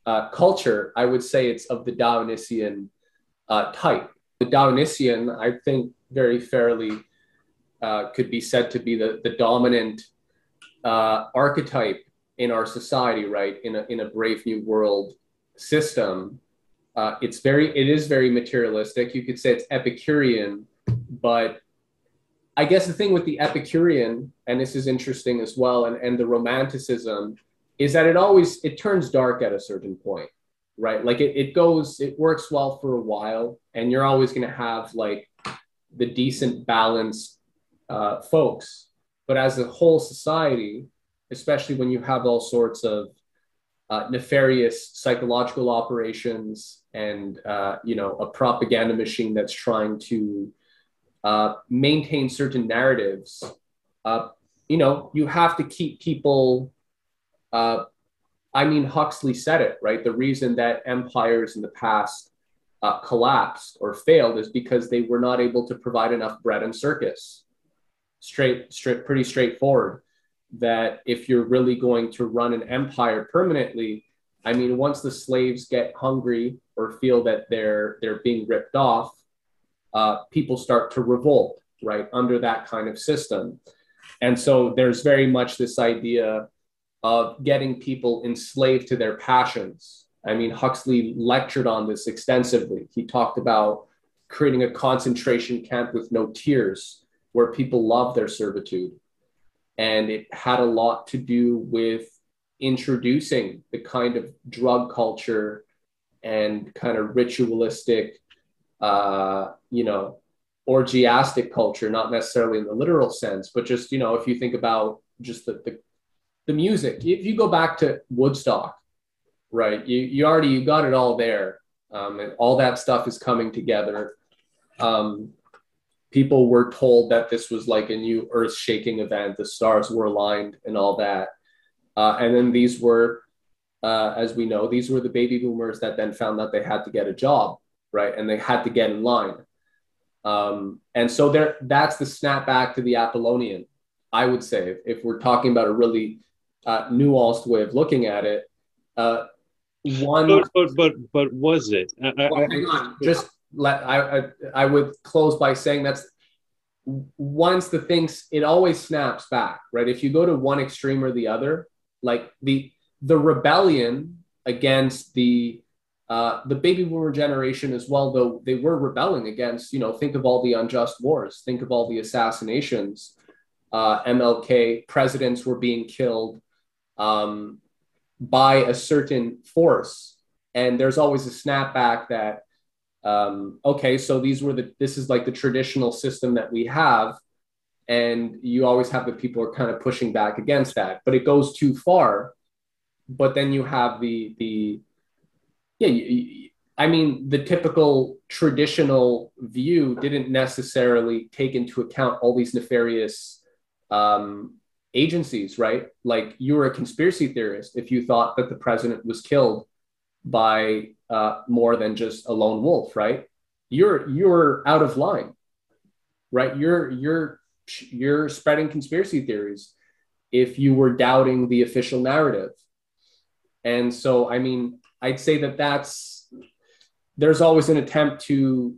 uh, culture, I would say it's of the Dionysian uh, type. The Dionysian, I think, very fairly uh, could be said to be the, the dominant uh, archetype in our society, right? In a, in a brave new world system. Uh, it's very, it is very materialistic. You could say it's Epicurean, but I guess the thing with the Epicurean, and this is interesting as well, and, and the Romanticism is that it always it turns dark at a certain point right? Like it, it goes it works well for a while and you're always going to have like the decent balanced uh, folks. But as a whole society especially when you have all sorts of uh, nefarious psychological operations and uh, you know a propaganda machine that's trying to uh, maintain certain narratives uh, you know you have to keep people uh, I mean, Huxley said it, right? The reason that empires in the past uh, collapsed or failed is because they were not able to provide enough bread and circus. Straight, straight, pretty straightforward. That if you're really going to run an empire permanently, I mean, once the slaves get hungry or feel that they're they're being ripped off, uh, people start to revolt, right, under that kind of system. And so there's very much this idea of getting people enslaved to their passions. I mean, Huxley lectured on this extensively. He talked about creating a concentration camp with no tears, where people love their servitude. And it had a lot to do with introducing the kind of drug culture and kind of ritualistic, uh, you know, orgiastic culture, not necessarily in the literal sense, but just, you know, if you think about just the, the the music. If you go back to Woodstock, right? You you already you got it all there. Um, and all that stuff is coming together. Um, people were told that this was like a new earth-shaking event. The stars were aligned and all that. Uh, and then these were, uh, as we know, these were the baby boomers that then found that they had to get a job, right? And they had to get in line. Um, and so there, that's the snapback to the Apollonian, I would say, if we're talking about a really uh, nuanced way of looking at it. Uh, one, but, but but but was it? I, well, hang on, just let I, I I would close by saying that's once the things it always snaps back, right? If you go to one extreme or the other, like the the rebellion against the uh, the baby boomer generation as well, though they were rebelling against, you know, think of all the unjust wars, think of all the assassinations. Uh, MLK presidents were being killed um, by a certain force, and there's always a snapback that, um, okay, so these were the this is like the traditional system that we have, and you always have the people are kind of pushing back against that, but it goes too far. But then you have the the yeah, I mean, the typical traditional view didn't necessarily take into account all these nefarious um, agencies, right? Like you were a conspiracy theorist if you thought that the president was killed by uh, more than just a lone wolf, right? You're you're out of line, right? You're you're you're spreading conspiracy theories if you were doubting the official narrative. And so, I mean, I'd say that that's there's always an attempt to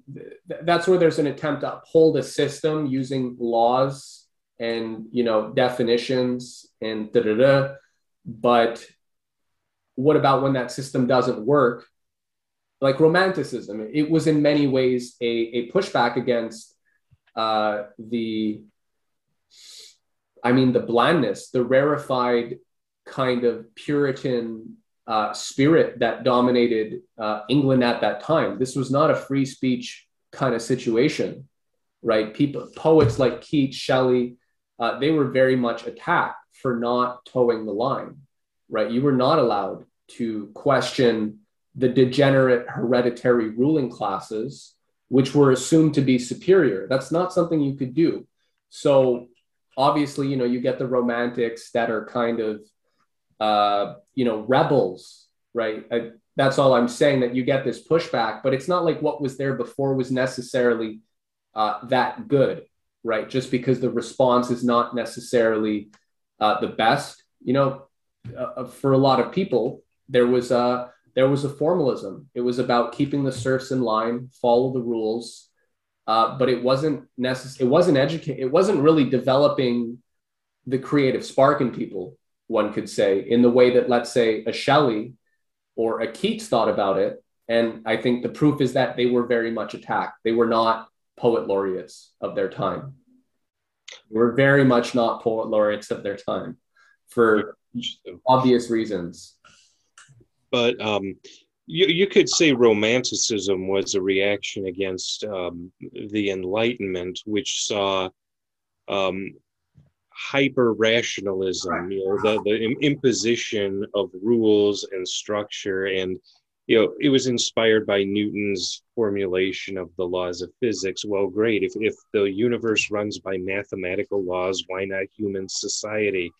that's where there's an attempt to uphold a system using laws and you know definitions and da da da. But what about when that system doesn't work? Like romanticism, it was in many ways a, a pushback against uh, the, I mean, the blandness, the rarefied kind of Puritan uh, spirit that dominated uh, England at that time. This was not a free speech kind of situation, right? People, poets like Keats, Shelley, uh, they were very much attacked for not toeing the line, right? You were not allowed to question the degenerate hereditary ruling classes, which were assumed to be superior. That's not something you could do. So obviously, you know, you get the romantics that are kind of uh, you know, rebels, right? I, that's all I'm saying that you get this pushback, but it's not like what was there before was necessarily uh, that good, right? Just because the response is not necessarily uh, the best, you know, uh, uh for a lot of people, there was a there was a formalism. It was about keeping the serfs in line, follow the rules, uh, but it wasn't necessary. It wasn't educate. It wasn't really developing the creative spark in people one could say, in the way that, let's say, a Shelley or a Keats thought about it. And I think the proof is that they were very much attacked. They were not poet laureates of their time. Were very much not poet laureates of their time for obvious reasons. But um, you, you could say Romanticism was a reaction against um, the Enlightenment, which saw um, hyper rationalism, you know, the, the imposition of rules and structure. And, you know, it was inspired by Newton's formulation of the laws of physics. Well, great. If, if the universe runs by mathematical laws, why not human society?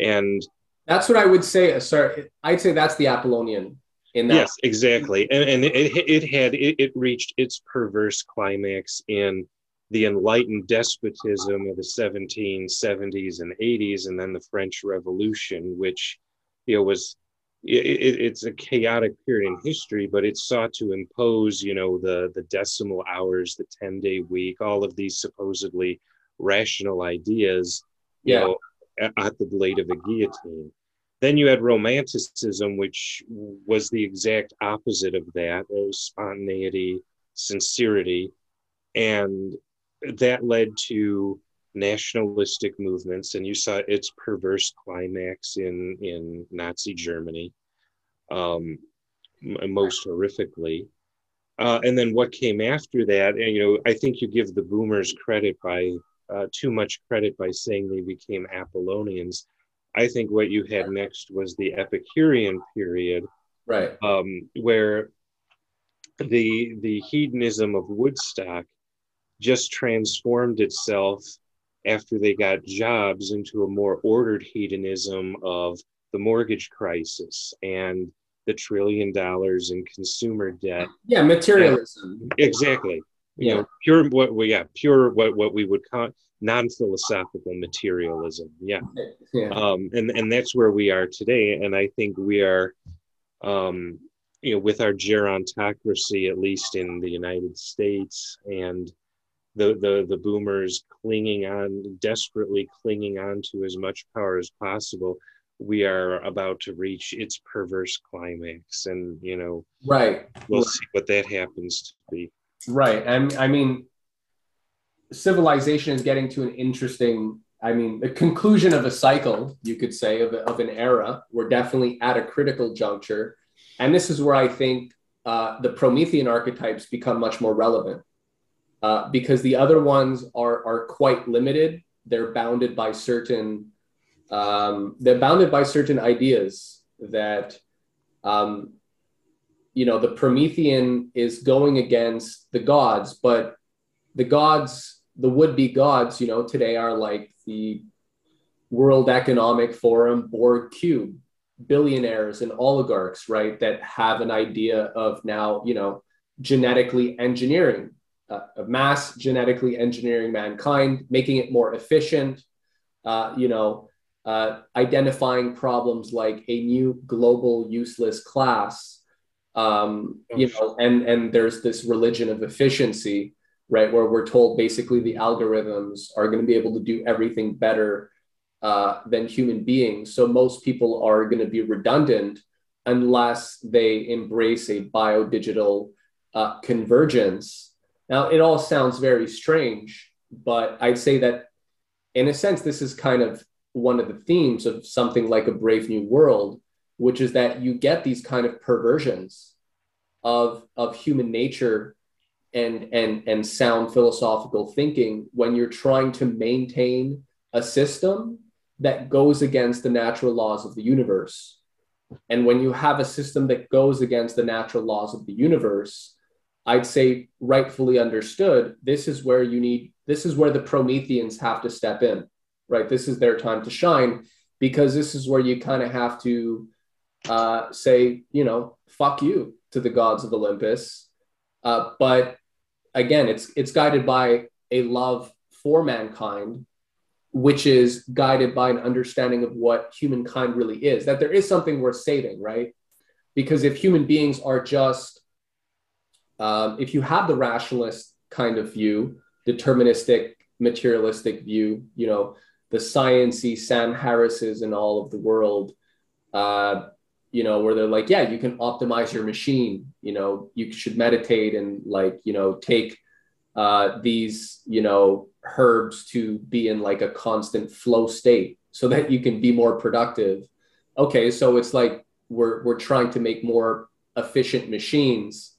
And that's what I would say. Uh, sorry, I'd say that's the Apollonian in that. Yes, exactly. And, and it, it had, it, it reached its perverse climax in the enlightened despotism of the 1770s and 80s, and then the French Revolution, which you know was it, it's a chaotic period in history, but it sought to impose, you know, the the decimal hours, the 10 day week, all of these supposedly rational ideas, you yeah. know, at, at the blade of a guillotine. Then you had Romanticism, which was the exact opposite of that. It was spontaneity, sincerity, and that led to nationalistic movements, and you saw its perverse climax in in Nazi Germany, um, most horrifically. Uh, and then what came after that? And, you know, I think you give the boomers credit by uh, too much credit by saying they became Apollonians. I think what you had next was the Epicurean period, right um, where the the hedonism of woodstock just transformed itself after they got jobs into a more ordered hedonism of the mortgage crisis and the trillion dollars in consumer debt. Yeah materialism. And, exactly. You yeah. know pure what we yeah pure what what we would call non-philosophical materialism. Yeah, yeah. um and and that's where we are today. And i think we are um you know with our gerontocracy at least in the united states and the the the boomers clinging on desperately clinging on to as much power as possible we are about to reach its perverse climax. And you know right. we'll see what that happens to be. Right. And i mean civilization is getting to an interesting i mean the conclusion of a cycle you could say of, of an era. We're definitely at a critical juncture. And this is where i think uh, the promethean archetypes become much more relevant uh, because the other ones are are quite limited. They're bounded by certain um, they're bounded by certain ideas that um, you know the promethean is going against the gods but the gods the would-be gods you know today are like the world economic forum borg cube billionaires and oligarchs right that have an idea of now you know genetically engineering uh, mass genetically engineering mankind making it more efficient uh, you know uh, identifying problems like a new global useless class um, you know and and there's this religion of efficiency right where we're told basically the algorithms are going to be able to do everything better uh, than human beings. So most people are going to be redundant unless they embrace a biodigital uh, convergence now it all sounds very strange but i'd say that in a sense this is kind of one of the themes of something like a brave new world which is that you get these kind of perversions of of human nature and and and sound philosophical thinking when you're trying to maintain a system that goes against the natural laws of the universe. And when you have a system that goes against the natural laws of the universe i'd say rightfully understood this is where you need this is where the prometheans have to step in right? This is their time to shine because this is where you kind of have to uh, say, you know, fuck you to the gods of Olympus. Uh, but again, it's it's guided by a love for mankind, which is guided by an understanding of what humankind really is. That there is something worth saving, right? Because if human beings are just, um, if you have the rationalist kind of view, deterministic, materialistic view, you know, the sciency Sam Harris's and all of the world, uh, you know, where they're like, yeah, you can optimize your machine. You know, you should meditate and like, you know, take uh, these, you know, herbs to be in like a constant flow state so that you can be more productive. Okay, so it's like we're we're trying to make more efficient machines,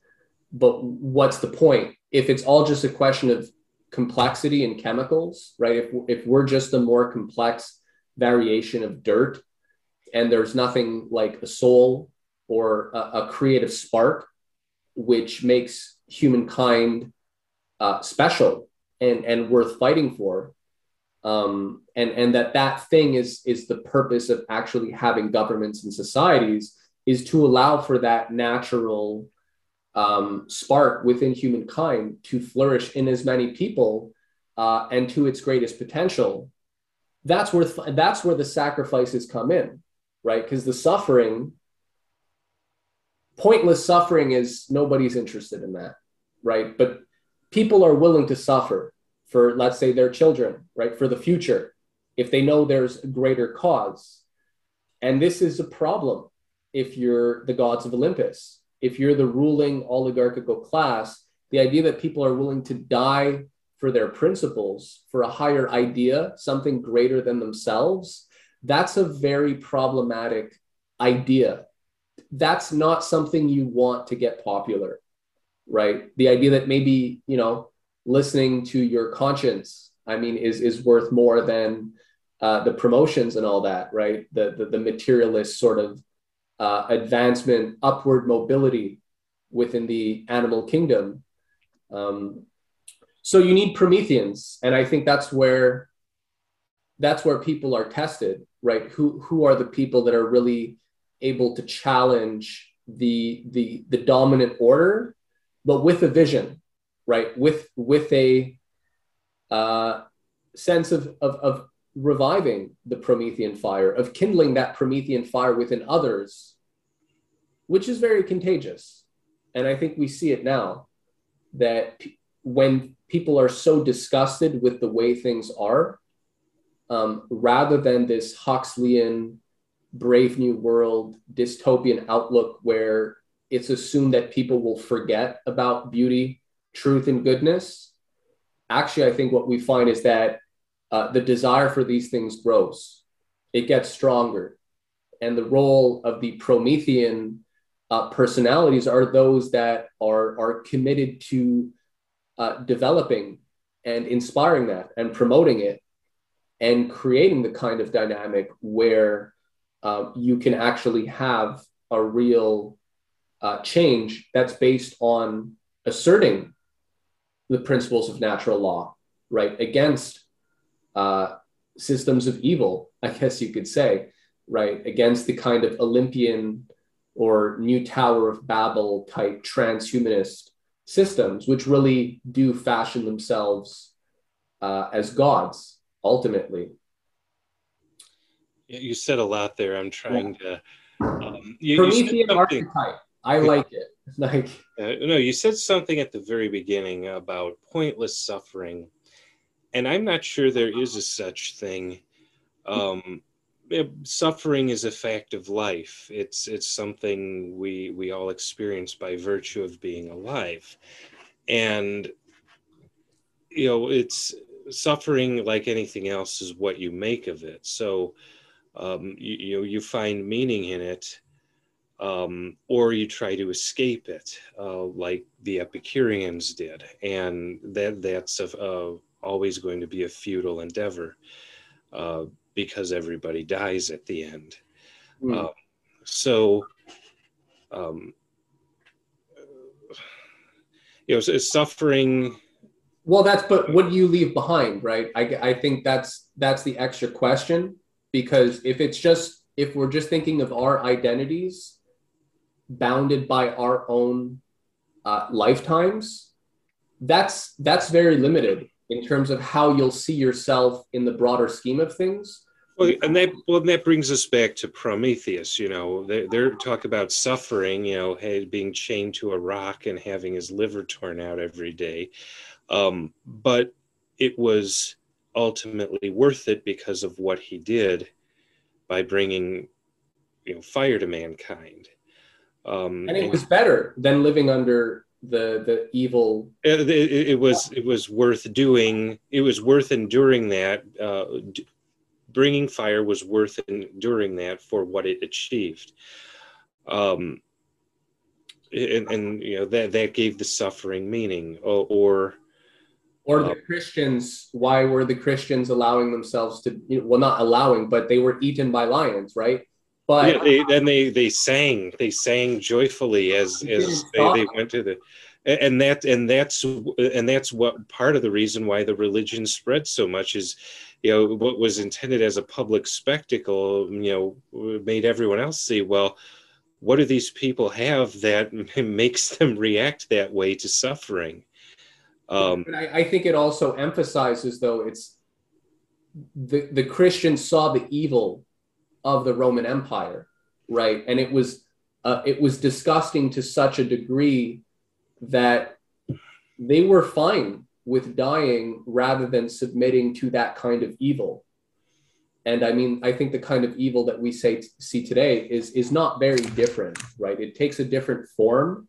but what's the point? If it's all just a question of complexity and chemicals, right? If, if we're just a more complex variation of dirt and there's nothing like a soul or a, a creative spark, which makes humankind uh, special and, and worth fighting for. Um, and, and that that thing is, is the purpose of actually having governments and societies is to allow for that natural um, spark within humankind to flourish in as many people uh, and to its greatest potential, that's where that's where the sacrifices come in, right? Because the suffering, pointless suffering, is nobody's interested in that, right? But people are willing to suffer for, let's say, their children, right, for the future, if they know there's a greater cause. And this is a problem if you're the gods of Olympus if you're the ruling oligarchical class, the idea that people are willing to die for their principles, for a higher idea, something greater than themselves, that's a very problematic idea. That's not something you want to get popular, right? The idea that maybe, you know, listening to your conscience, I mean, is, is worth more than uh, the promotions and all that, right? The, the, the materialist sort of uh, advancement, upward mobility within the animal kingdom. Um, so you need Prometheans, and I think that's where that's where people are tested, right? Who who are the people that are really able to challenge the the the dominant order, but with a vision, right? With with a uh, sense of, of of reviving the Promethean fire, of kindling that Promethean fire within others, which is very contagious. And I think we see it now that p- when people are so disgusted with the way things are, um, rather than this Huxleyan, Brave New World dystopian outlook where it's assumed that people will forget about beauty, truth, and goodness. Actually, I think what we find is that uh, the desire for these things grows, it gets stronger. And the role of the Promethean uh, personalities are those that are, are committed to uh, developing and inspiring that and promoting it and creating the kind of dynamic where uh, you can actually have a real uh, change that's based on asserting the principles of natural law, right, against uh, systems of evil, I guess you could say, right, against the kind of Olympian or new Tower of Babel type transhumanist systems, which really do fashion themselves uh, as gods ultimately. Yeah, you said a lot there. I'm trying yeah. to. Um, you, Promethean you archetype. I like it. Like uh, no, you said something at the very beginning about pointless suffering, and I'm not sure there is a such thing. Um, suffering is a fact of life. It's it's something we we all experience by virtue of being alive, and you know it's suffering like anything else is what you make of it. So um, you, you know you find meaning in it, um, or you try to escape it, uh, like the Epicureans did, and that that's a, a, always going to be a futile endeavor. Uh, because everybody dies at the end. Mm. Um, so, um, you know, suffering. Well, that's but what do you leave behind, right? I, I think that's that's the extra question because if it's just if we're just thinking of our identities bounded by our own uh, lifetimes, that's that's very limited in terms of how you'll see yourself in the broader scheme of things. Well, and that well, that brings us back to Prometheus. You know, they they're talk about suffering. You know, hey, being chained to a rock and having his liver torn out every day, um, but it was ultimately worth it because of what he did by bringing, you know, fire to mankind. Um, and it was better than living under the the evil it, it, it, was it was worth doing it was worth enduring that uh, d- bringing fire was worth enduring that for what it achieved. Um and, and you know that that gave the suffering meaning or or, or the uh, christians why were the christians allowing themselves to you know, well not allowing but they were eaten by lions right but yeah, they, then they they sang they sang joyfully as as they, they went to the and that and that's and that's what part of the reason why the religion spread so much is you know what was intended as a public spectacle you know made everyone else see well what do these people have that makes them react that way to suffering? Um, I, I think it also emphasizes though it's the the christians saw the evil of the Roman Empire, right? And it was uh, it was disgusting to such a degree that they were fine with dying rather than submitting to that kind of evil. And I mean, I think the kind of evil that we say see today is is not very different, right? It takes a different form,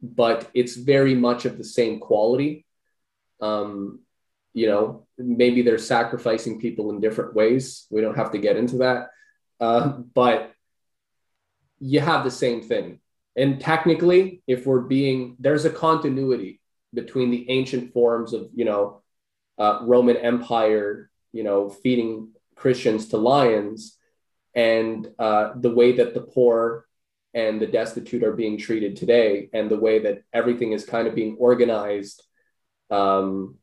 but it's very much of the same quality. Um, you know, maybe they're sacrificing people in different ways. We don't have to get into that. Uh, but you have the same thing. And technically, if we're being, there's a continuity between the ancient forms of, you know, uh, Roman Empire, you know, feeding Christians to lions and uh, the way that the poor and the destitute are being treated today and the way that everything is kind of being organized um,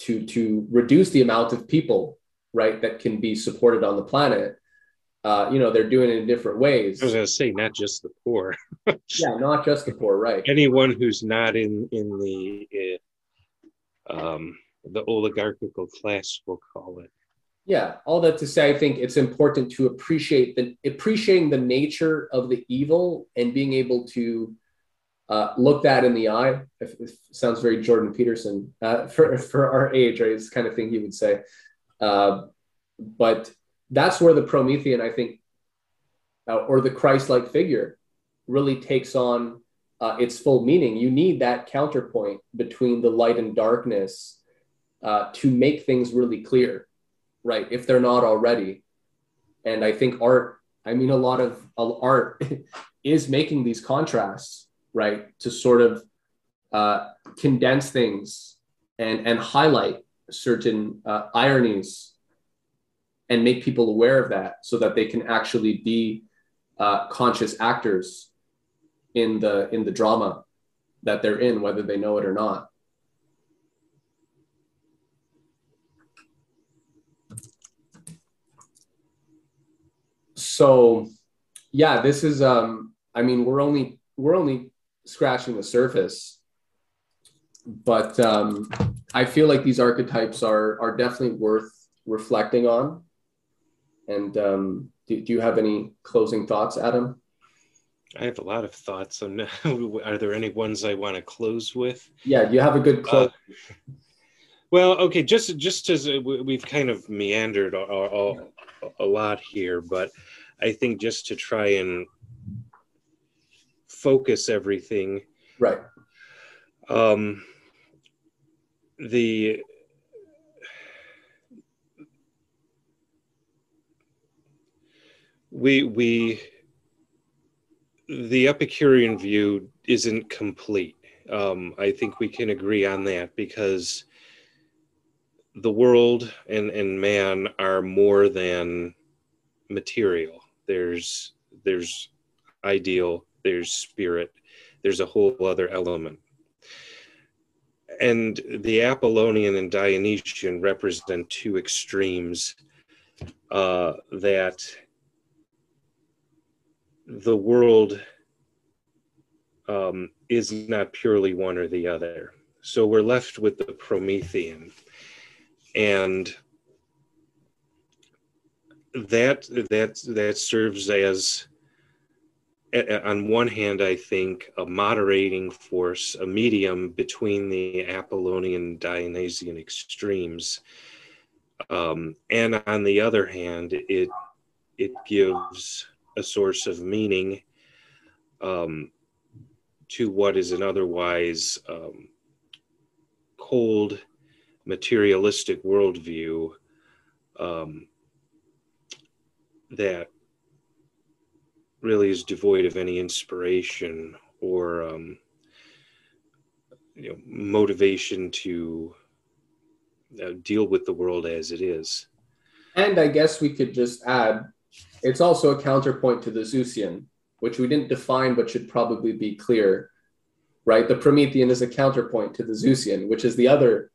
to to reduce the amount of people right that can be supported on the planet uh, you know they're doing it in different ways. I was going to say not just the poor. Yeah not just the poor right. Anyone who's not in in the uh, um, the oligarchical class we'll call it. Yeah all that to say i think it's important to appreciate the appreciating the nature of the evil and being able to uh, look that in the eye. If, if sounds very jordan peterson uh, for, for our age right it's kind of thing he would say. Uh, but that's where the promethean i think uh, or the christ-like figure really takes on uh, its full meaning you need that counterpoint between the light and darkness uh, to make things really clear right? If they're not already. And I think art, I mean, a lot of art is making these contrasts, right? To sort of uh, condense things and, and highlight certain uh, ironies and make people aware of that so that they can actually be uh, conscious actors in the in the drama that they're in whether they know it or not so yeah, this is um I mean we're only we're only scratching the surface. But um I feel like these archetypes are are definitely worth reflecting on. And um do, do you have any closing thoughts, Adam? I have a lot of thoughts on. Are there any ones I want to close with? Yeah, you have a good close. Uh, well, okay, just just as uh, we've kind of meandered all, a lot here, but I think just to try and focus everything. Right. Um, the we we the Epicurean view isn't complete. Um, I think we can agree on that because the world and, and man are more than material there's there's ideal there's spirit there's a whole other element and the apollonian and dionysian represent two extremes uh, that the world um, is not purely one or the other. So we're left with the promethean. And that that that serves as on one hand, I think a moderating force, a medium between the Apollonian Dionysian extremes, um, and on the other hand, it it gives a source of meaning um, to what is an otherwise um, cold, materialistic worldview. Um, that really is devoid of any inspiration or um, you know, motivation to uh, deal with the world as it is. And I guess we could just add it's also a counterpoint to the Zeusian, which we didn't define but should probably be clear, right? The Promethean is a counterpoint to the Zeusian, which is the other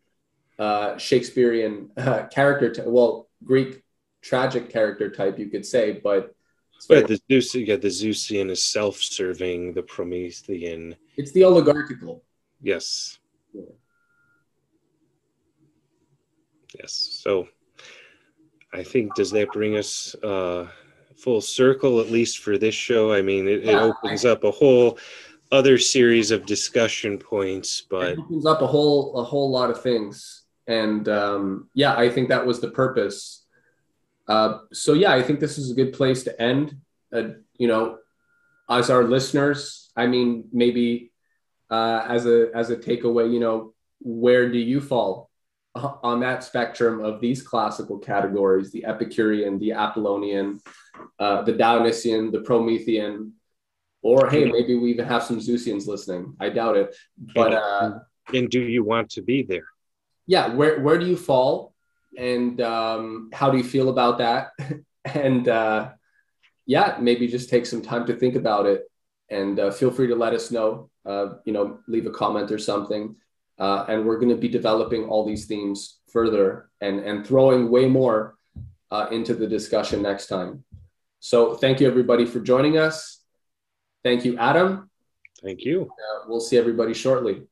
uh, Shakespearean uh, character, well, Greek tragic character type, you could say, but but the Zeus, yeah, the Zeusian is self-serving. The Promethean, it's the oligarchical. Yes. Yeah. Yes. So, I think does that bring us uh, full circle at least for this show? I mean, it, yeah, it opens up a whole other series of discussion points, but it opens up a whole a whole lot of things. And um, yeah, I think that was the purpose uh, so yeah, I think this is a good place to end. Uh, you know, as our listeners, I mean, maybe uh, as a as a takeaway, you know, where do you fall on that spectrum of these classical categories: the Epicurean, the Apollonian, uh, the Dionysian, the Promethean, or hey, maybe we even have some Zeusians listening. I doubt it, but uh, and do you want to be there? Yeah, where where do you fall? and um, how do you feel about that? and uh, yeah, maybe just take some time to think about it and uh, feel free to let us know, uh, you know, leave a comment or something. Uh, and we're going to be developing all these themes further and, and throwing way more uh, into the discussion next time. So thank you everybody for joining us. Thank you, Adam. Thank you. Uh, we'll see everybody shortly.